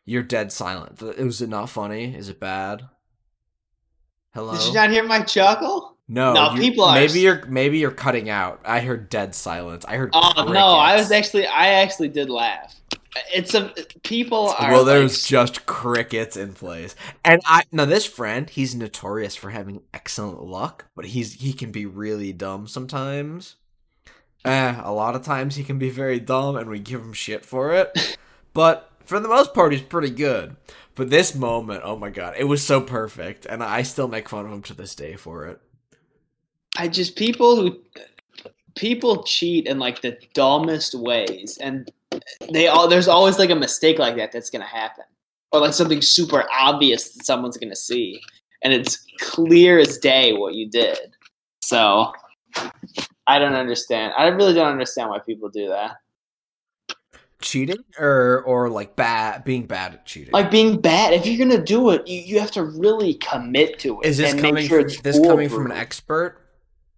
You're dead silent. Was it not funny? Is it bad? Hello. Did you not hear my chuckle? no, No, you- people are Maybe you're maybe you're cutting out. I heard dead silence. I heard. Oh no, I was actually I actually did laugh. It's a people are Well, like, there's just crickets in place, and I now this friend, he's notorious for having excellent luck, but he's he can be really dumb sometimes. Eh, a lot of times he can be very dumb, and we give him shit for it. but for the most part, he's pretty good. But this moment, oh my god, it was so perfect, and I still make fun of him to this day for it. I just people who people cheat in like the dumbest ways, and they all there's always like a mistake like that that's gonna happen, or like something super obvious that someone's gonna see, and it's clear as day what you did. So I don't understand. I really don't understand why people do that. Cheating or or like bad being bad at cheating. Like being bad. If you're gonna do it, you, you have to really commit to it. is this and coming make sure from, it's this coming from an expert?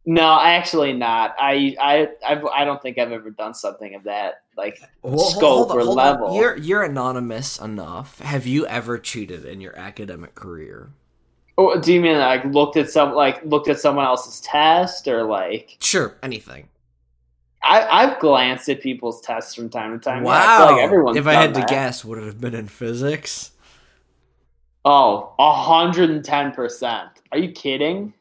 No, actually not. I I I've, I don't think I've ever done something of that like Well, scope on, or hold on. level. You're you're anonymous enough. Have you ever cheated in your academic career? Oh, do you mean like looked at some like looked at someone else's test or like Sure, anything. I I've glanced at people's tests from time to time. I wow. like everyone's if I had to guess, would it have been in physics? Oh, hundred and ten percent. Are you kidding?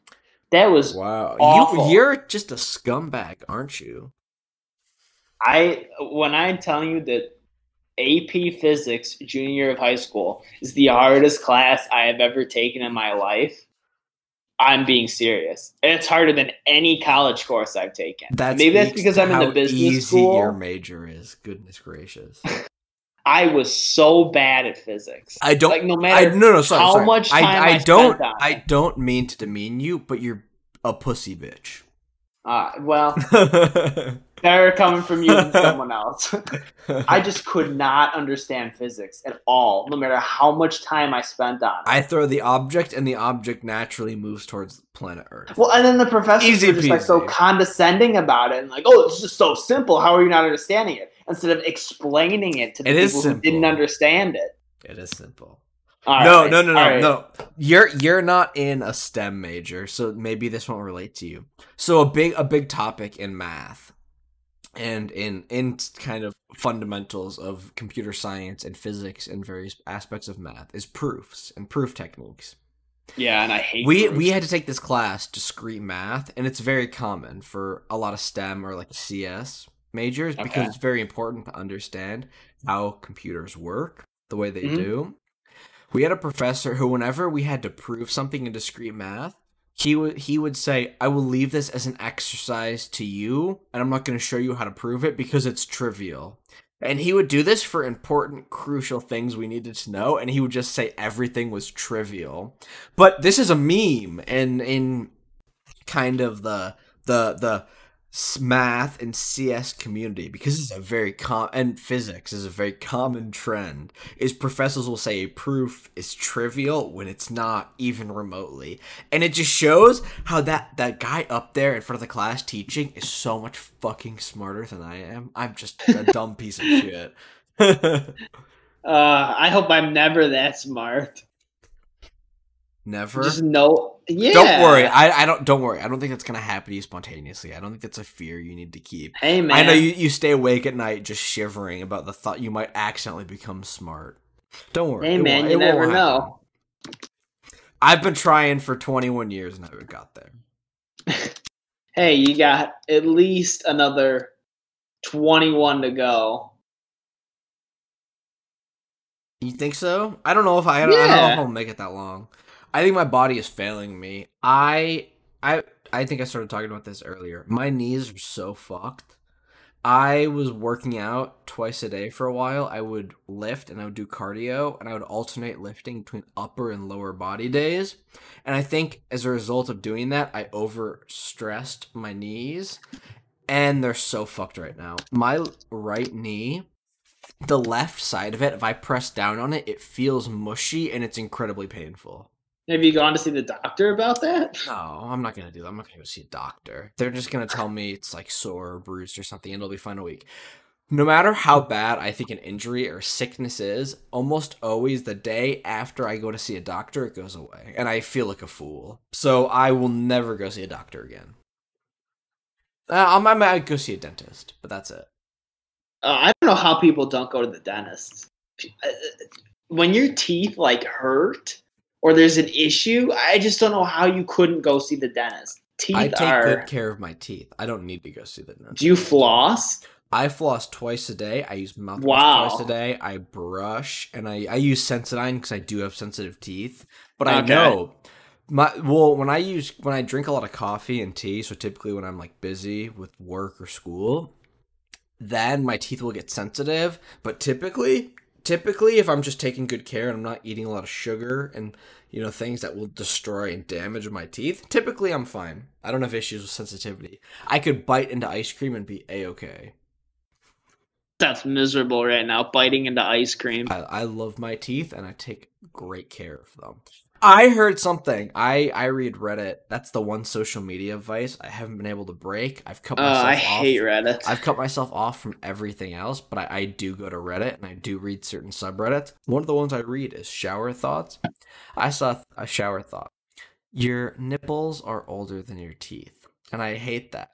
That was Wow. Awful. You you're just a scumbag, aren't you? I when I'm telling you that AP Physics junior year of high school is the hardest class I have ever taken in my life. I'm being serious. It's harder than any college course I've taken. That's Maybe that's because I'm in the business easy school. your major is. Goodness gracious. I was so bad at physics. I don't like no I matter no no sorry. how sorry. much time I, I I don't on I it. don't mean to demean you, but you're a pussy bitch. uh, well, better coming from you than someone else. I just could not understand physics at all, no matter how much time I spent on it. I throw the object, and the object naturally moves towards planet Earth. Well, and then the professors Easy were just like so condescending about it, and like, "Oh, it's just so simple. How are you not understanding it?" Instead of explaining it to the It people who didn't understand it. It is simple. All no, right, no, no, no, right. no. You're you're not in a STEM major, so maybe this won't relate to you. So a big a big topic in math and in in kind of fundamentals of computer science and physics and various aspects of math is proofs and proof techniques. Yeah, and I hate we proofs. we had to take this class discrete math and it's very common for a lot of stem or like cs majors because it's very important to understand how computers work the way they Mhm. do we had a professor who whenever we had to prove something in discrete math he would he would say, "I will leave this as an exercise to you, and I'm not going to show you how to prove it because it's trivial." And he would do this for important, crucial things we needed to know, and he would just say everything was trivial. But this is a meme, and in kind of the the the math and CS community because it's a very com and physics is a very common trend is professors will say a proof is trivial when it's not even remotely and it just shows how that that guy up there in front of the class teaching is so much fucking smarter than I am I'm just a dumb piece of shit Uh, I hope I'm never that smart. never Just no. Yeah. don't worry I, I don't don't worry I don't think that's gonna happen to you spontaneously I don't think that's a fear you need to keep Hey man. I know you, you stay awake at night just shivering about the thought you might accidentally become smart. Don't worry. Hey it man, you never know. I've been trying for 21 years and never got there. Hey, you got at least another 21 to go. You think so? I don't know if I, I, don't, I don't know if I'll make it that long. I think my body is failing me. I I I think I started talking about this earlier. My knees are so fucked. I was working out twice a day for a while. I would lift and I would do cardio and I would alternate lifting between upper and lower body days. And I think as a result of doing that, I overstressed my knees and they're so fucked right now. My right knee, the left side of it, if I press down on it, it feels mushy and it's incredibly painful. Have you gone to see the doctor about that? No, I'm not gonna do that. I'm not gonna go see a doctor. They're just gonna tell me it's like sore or bruised or something, and it'll be fine in a week. No matter how bad I think an injury or sickness is, almost always the day after I go to see a doctor, it goes away, and I feel like a fool. So I will never go see a doctor again. Uh, I might- go see a dentist, but that's it. Uh, I don't know how people don't go to the dentist. Uh, When your teeth like hurt or there's an issue, I just don't know how you couldn't go see the dentist. Teeth I take are. good care of my teeth. I don't need to go see the dentist. Do you floss? I floss twice a day. I use mouthwash Wow. twice a day. I brush and I, I use Sensodyne because I do have sensitive teeth. But I know my well when I use when I drink a lot of coffee and tea, so typically when I'm like busy with work or school, then my teeth will get sensitive. But typically, typically if I'm just taking good care and I'm not eating a lot of sugar and you know things that will destroy and damage my teeth, typically I'm fine. I don't have issues with sensitivity. I could bite into ice cream and be a okay. That's miserable right now, biting into ice cream. I, I love my teeth and I take great care of them. I heard something. I I read Reddit. That's the one social media vice I haven't been able to break. I've cut oh, myself I off. hate Reddit. I've cut myself off from everything else, but I, I do go to Reddit and I do read certain subreddits. One of the ones I read is shower thoughts. I saw a shower thought. Your nipples are older than your teeth, and I hate that.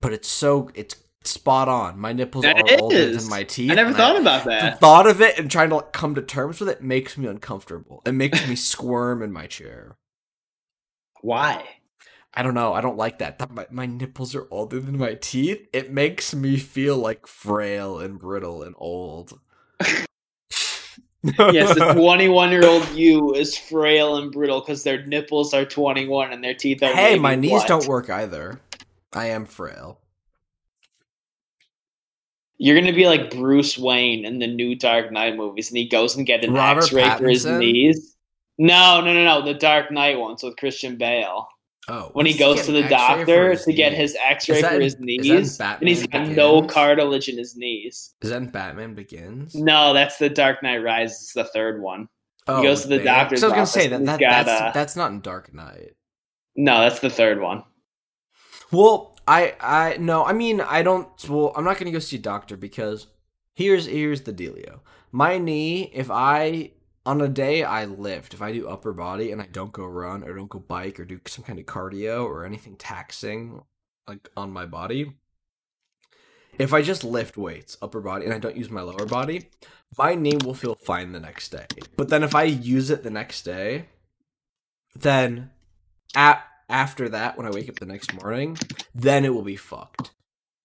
But it's so it's spot on. My nipples That are older than my teeth. I never thought about that. the thought of it and trying to like, come to terms with it makes me uncomfortable. It makes me squirm in my chair. Why? I don't know. I don't like that. that my, my nipples are older than my teeth. It makes me feel like frail and brittle and old. Yes, the 21 year old you is frail and brittle because their nipples are 21 and their teeth are. hey, my knees what? don't work either. I am frail. You're gonna be like Bruce Wayne in the new Dark Knight movies, and he goes and gets an Robert X-ray for his knees. No, no, no, no. The Dark Knight ones with Christian Bale. Oh, When he goes to the doctor to get his X-ray for in- his is that in knees, and he's got no cartilage in his knees. Is that Batman Begins? No, that's the Dark Knight Rises, the third one. Oh, goes to the doctor's 'Cause I was gonna say that, that that's that's not in Dark Knight. No, that's the third one. Well, I I no, I mean I don't. Well, I'm not gonna go see a doctor because here's here's the dealio. My knee, if I on a day I lift, if I do upper body and I don't go run or don't go bike or do some kind of cardio or anything taxing like on my body, if I just lift weights, upper body, and I don't use my lower body, my knee will feel fine the next day. But then if I use it the next day, then at after that when I wake up the next morning, then it will be fucked.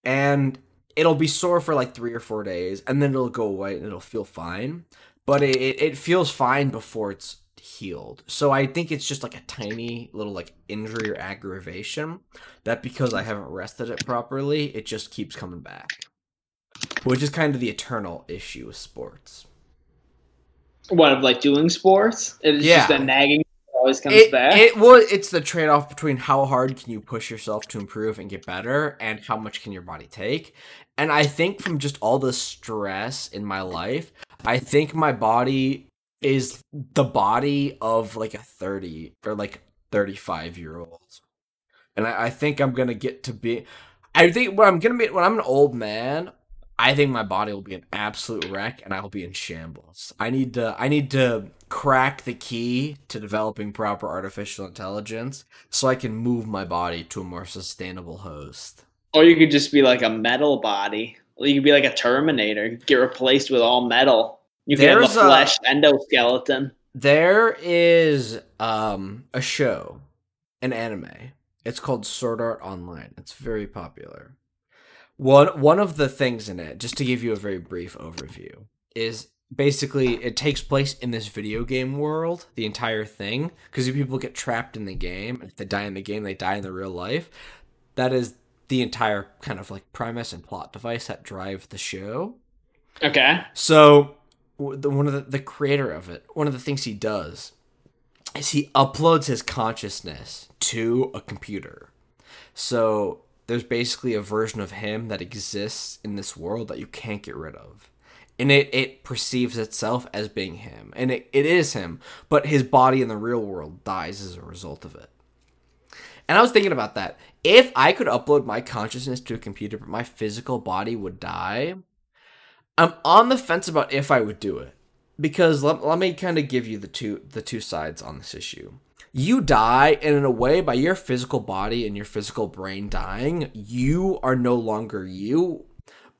And it'll be sore for like three or four days, and then it'll go away and it'll feel fine. But it, it, feels fine before it's healed. So I think it's just like a tiny little like injury or aggravation that because I haven't rested it properly, it just keeps coming back. Which is kind of the eternal issue with sports. What of like doing sports? It's Yeah. just a nagging always comes It, back. it well, it's the trade off between how hard can you push yourself to improve and get better, and how much can your body take. And I think from just all the stress in my life, I think my body is the body of like a thirty or like thirty five year old, and I, I think I'm gonna get to be. I think when I'm gonna be when I'm an old man, I think my body will be an absolute wreck and I will be in shambles. I need to I need to crack the key to developing proper artificial intelligence so I can move my body to a more sustainable host. or you could just be like a metal body. You could be like a Terminator, get replaced with all metal. You could There's have a- a flesh endoskeleton. There is um a show, an anime. It's called Sword Art Online. It's very popular. One one of the things in it, just to give you a very brief overview, is basically it takes place in this video game world, the entire thing, because people get trapped in the game. If they die in the game, they die in the real life. That is the entire kind of like premise and plot device that drive the show. Okay. So, the, one of the, the creator of it, one of the things he does is he uploads his consciousness to a computer. So, there's basically a version of him that exists in this world that you can't get rid of. And it, it perceives itself as being him. And it, it is him, but his body in the real world dies as a result of it. And I was thinking about that. If I could upload my consciousness to a computer, but my physical body would die, I'm on the fence about if I would do it because let, let me kind of give you the two the two sides on this issue. You die, and in a way, by your physical body and your physical brain dying, you are no longer you.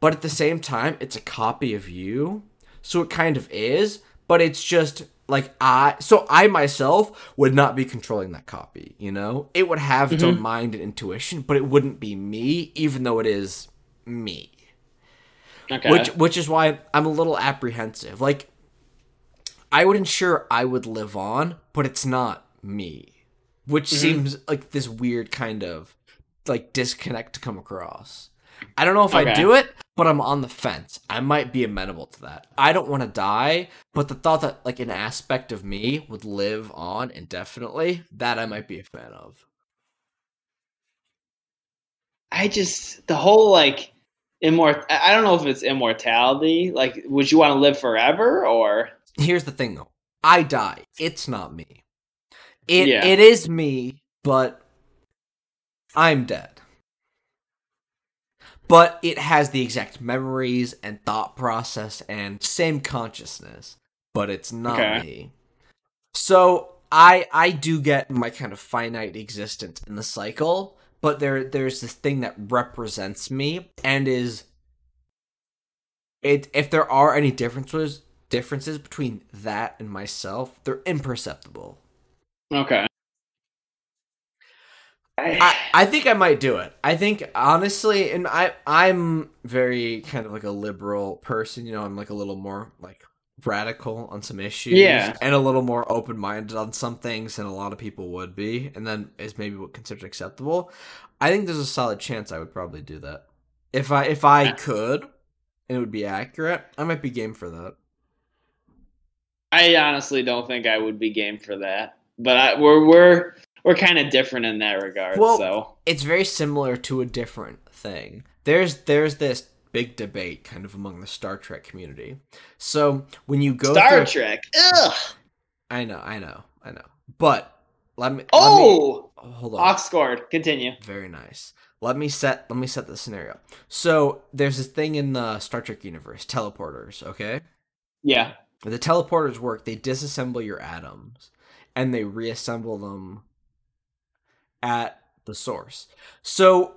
But at the same time, it's a copy of you, so it kind of is. But it's just like I, so I myself would not be controlling that copy. You know, it would have its own mm-hmm. mind and intuition, but it wouldn't be me, even though it is me Okay. which which is why I'm a little apprehensive. Like I would ensure I would live on, but it's not me. Which mm-hmm. seems like this weird kind of like disconnect to come across. I don't know if I do it, but I'm on the fence. I might be amenable to that. I don't want to die, but the thought that like an aspect of me would live on indefinitely, that I might be a fan of. I just the whole like immort. I I don't know if it's immortality. Like, would you want to live forever or? Here's the thing though. I die. It's not me. It Yeah. it is me, but I'm dead. But it has the exact memories and thought process and same consciousness, but it's not Okay. me. So I I do get my kind of finite existence in the cycle, but there there's this thing that represents me and is it if there are any differences differences between that and myself, they're imperceptible. Okay. I, I think I might do it. I think honestly, and I I'm very kind of like a liberal person. You know, I'm like a little more like radical on some issues, Yeah. and a little more open minded on some things than a lot of people would be, and then is maybe what considered acceptable. I think there's a solid chance I would probably do that if I if I could, and it would be accurate. I might be game for that. I honestly don't think I would be game for that. But I, we're we're we're kind of different in that regard. Well, so it's very similar to a different thing. There's there's this big debate kind of among the Star Trek community. So when you go Star through, Trek. Ugh. I know, I know, I know. But let me let me- Oh, hold on. Ox scored. Continue. Very nice. Let me set let me set the scenario. So there's this thing in the Star Trek universe, teleporters, okay? Yeah. The teleporters work, they disassemble your atoms and they reassemble them at the source. So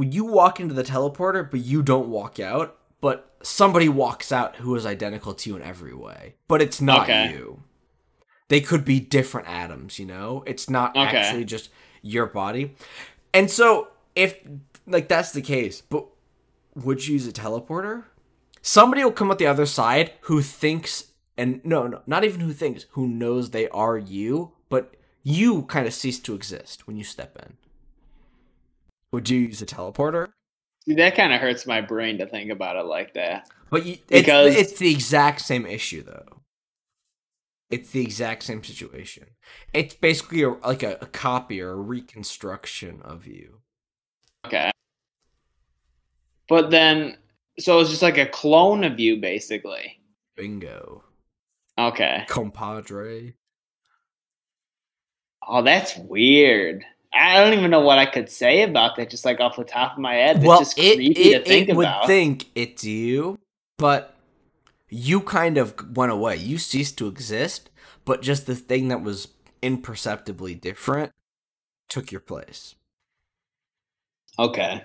you walk into the teleporter, but you don't walk out, but somebody walks out who is identical to you in every way, but it's not Okay. you. They could be different atoms, you know? It's not Okay. actually just your body. And so if like that's the case, but would you use a teleporter? Somebody will come out the other side who thinks and no, no, not even who thinks, who knows they are you, but you kind of cease to exist when you step in. Would you use a teleporter? See, that kind of hurts my brain to think about it like that. But you, Because- it's, it's the exact same issue, though. It's the exact same situation. It's basically a, like a, a copy or a reconstruction of you. Okay. But then, so it's just like a clone of you, basically. Bingo. Okay. Compadre. Oh, that's weird. I don't even know what I could say about that, just like off the top of my head. It's well, just it, creepy it, to think it would about. think it's you, but you kind of went away. You ceased to exist, but just the thing that was imperceptibly different took your place. okay.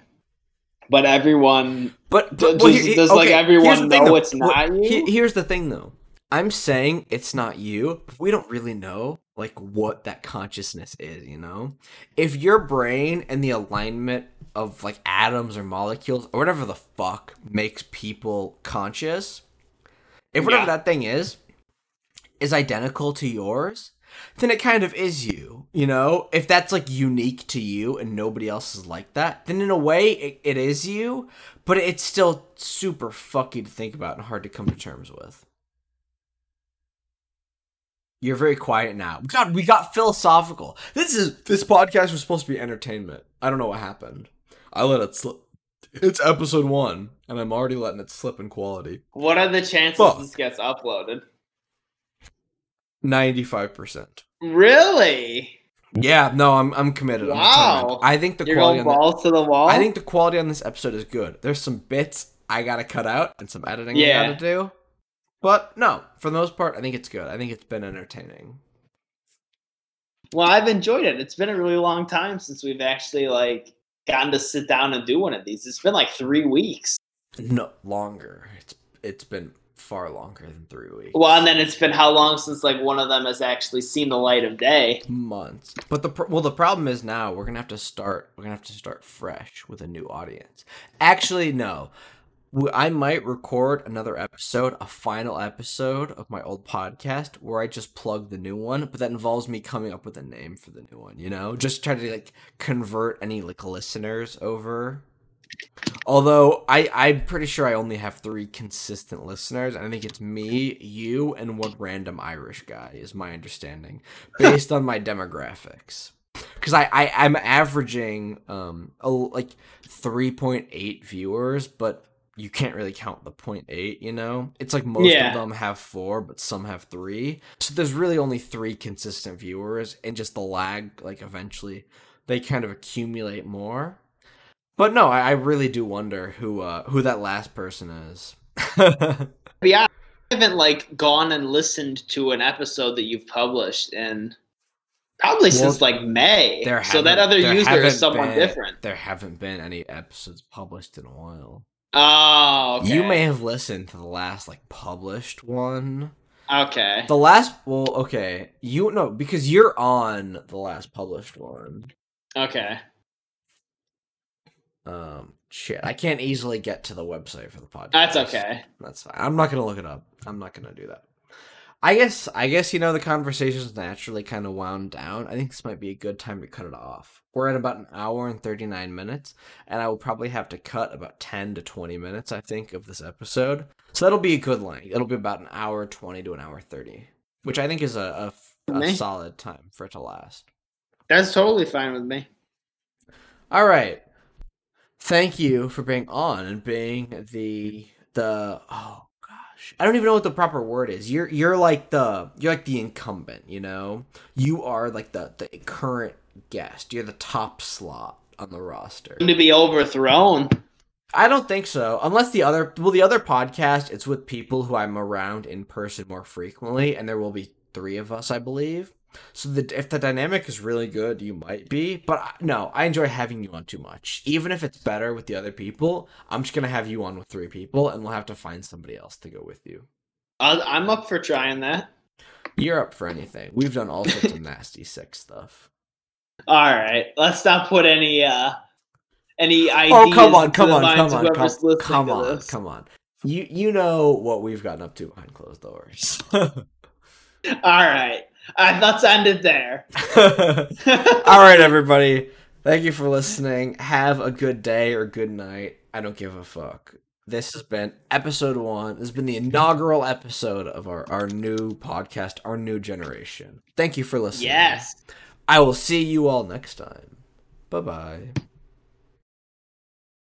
But everyone, But, but well, does- here- does, like, everyone thing, know though. it's not Well, you? he- here's the thing, though. I'm saying it's not you, but we don't really know like what that consciousness is. You know, if your brain and the alignment of like atoms or molecules or whatever the fuck makes people conscious, if whatever Yeah. that thing is is identical to yours, then it kind of is you. You know, if that's like unique to you and nobody else is like that, then in a way it, it is you, but it's still super fucky to think about and hard to come to terms with. You're very quiet now. God, we got philosophical. This is this podcast was supposed to be entertainment. I don't know what happened. I let it slip. It's episode one, and I'm already letting it slip in quality. what are the chances Fuck. this gets uploaded? Ninety-five percent. Really? Yeah, no, I'm I'm committed. I'm Wow. I think the You're quality going on the, balls to the wall? I think the quality on this episode is good. There's some bits I gotta cut out and some editing Yeah. I gotta do. But no, for the most part, I think it's good. I think it's been entertaining. Well, I've enjoyed it. It's been a really long time since we've actually like gotten to sit down and do one of these. It's been like three weeks. No longer. It's it's been far longer than three weeks. Well, and then it's been how long since like one of them has actually seen the light of day? months. But the pr- well, the problem is now we're gonna have to start. We're gonna have to start fresh with a new audience. Actually, no. I might record another episode, a final episode of my old podcast, where I just plug the new one, but that involves me coming up with a name for the new one. You know, just try to like convert any like listeners over. Although I, I'm pretty sure I only have three consistent listeners. I think it's me, you, and one random Irish guy, is my understanding, based on my demographics. Because I, I I'm averaging um a, like 3.8 viewers, but you can't really count the 0.8. You know, it's like most Yeah. of them have four, but some have three. So there's really only three consistent viewers, and just the lag, like eventually, they kind of accumulate more. But no, I, I really do wonder who uh who that last person is. Yeah, I haven't like gone and listened to an episode that you've published in probably Well, since like May. there so that other user is someone been- different. There haven't been any episodes published in a while. Oh, okay. You may have listened to the last like published one. Okay. The last well, okay. You know because you're on the last published one. Okay. Um shit. I can't easily get to the website for the podcast. That's okay. That's fine. I'm not gonna look it up. I'm not gonna do that. I guess I guess you know the conversation's naturally kind of wound down. I think this might be a good time to cut it off. We're at about an hour and 39 minutes, and I will probably have to cut about 10 to 20 minutes, I think, of this episode. So that'll be a good length. It'll be about an hour 20 to an hour 30, which I think is a, a, a solid time for it to last. That's totally fine with me. All right. Thank you for being on and being the the oh. I don't even know what the proper word is. You're you're like the you're like the incumbent, you know? You are like the the current guest. You're the top slot on the roster. To be overthrown. I don't think so. Unless the other well the other podcast it's with people who I'm around in person more frequently and there will be 3 of us, I believe. So the, if the dynamic is really good, you might be. But I- no, I enjoy having you on too much. Even if it's better with the other people, I'm just gonna have you on with three people, and we'll have to find somebody else to go with you. I- I'm up for trying that. You're up for anything. We've done all sorts of nasty sex stuff. All right. Let's not put any uh any ideas Oh come on, come on, come on, come, come on, this. come on. You you know what we've gotten up to behind closed doors. All right. Uh, I thought ended there. All right, everybody. Thank you for listening. Have a good day or good night. I don't give a fuck. This has been episode one. This has been the inaugural episode of our, our new podcast, Our New Generation. Thank you for listening. Yes. I will see you all next time. Bye bye.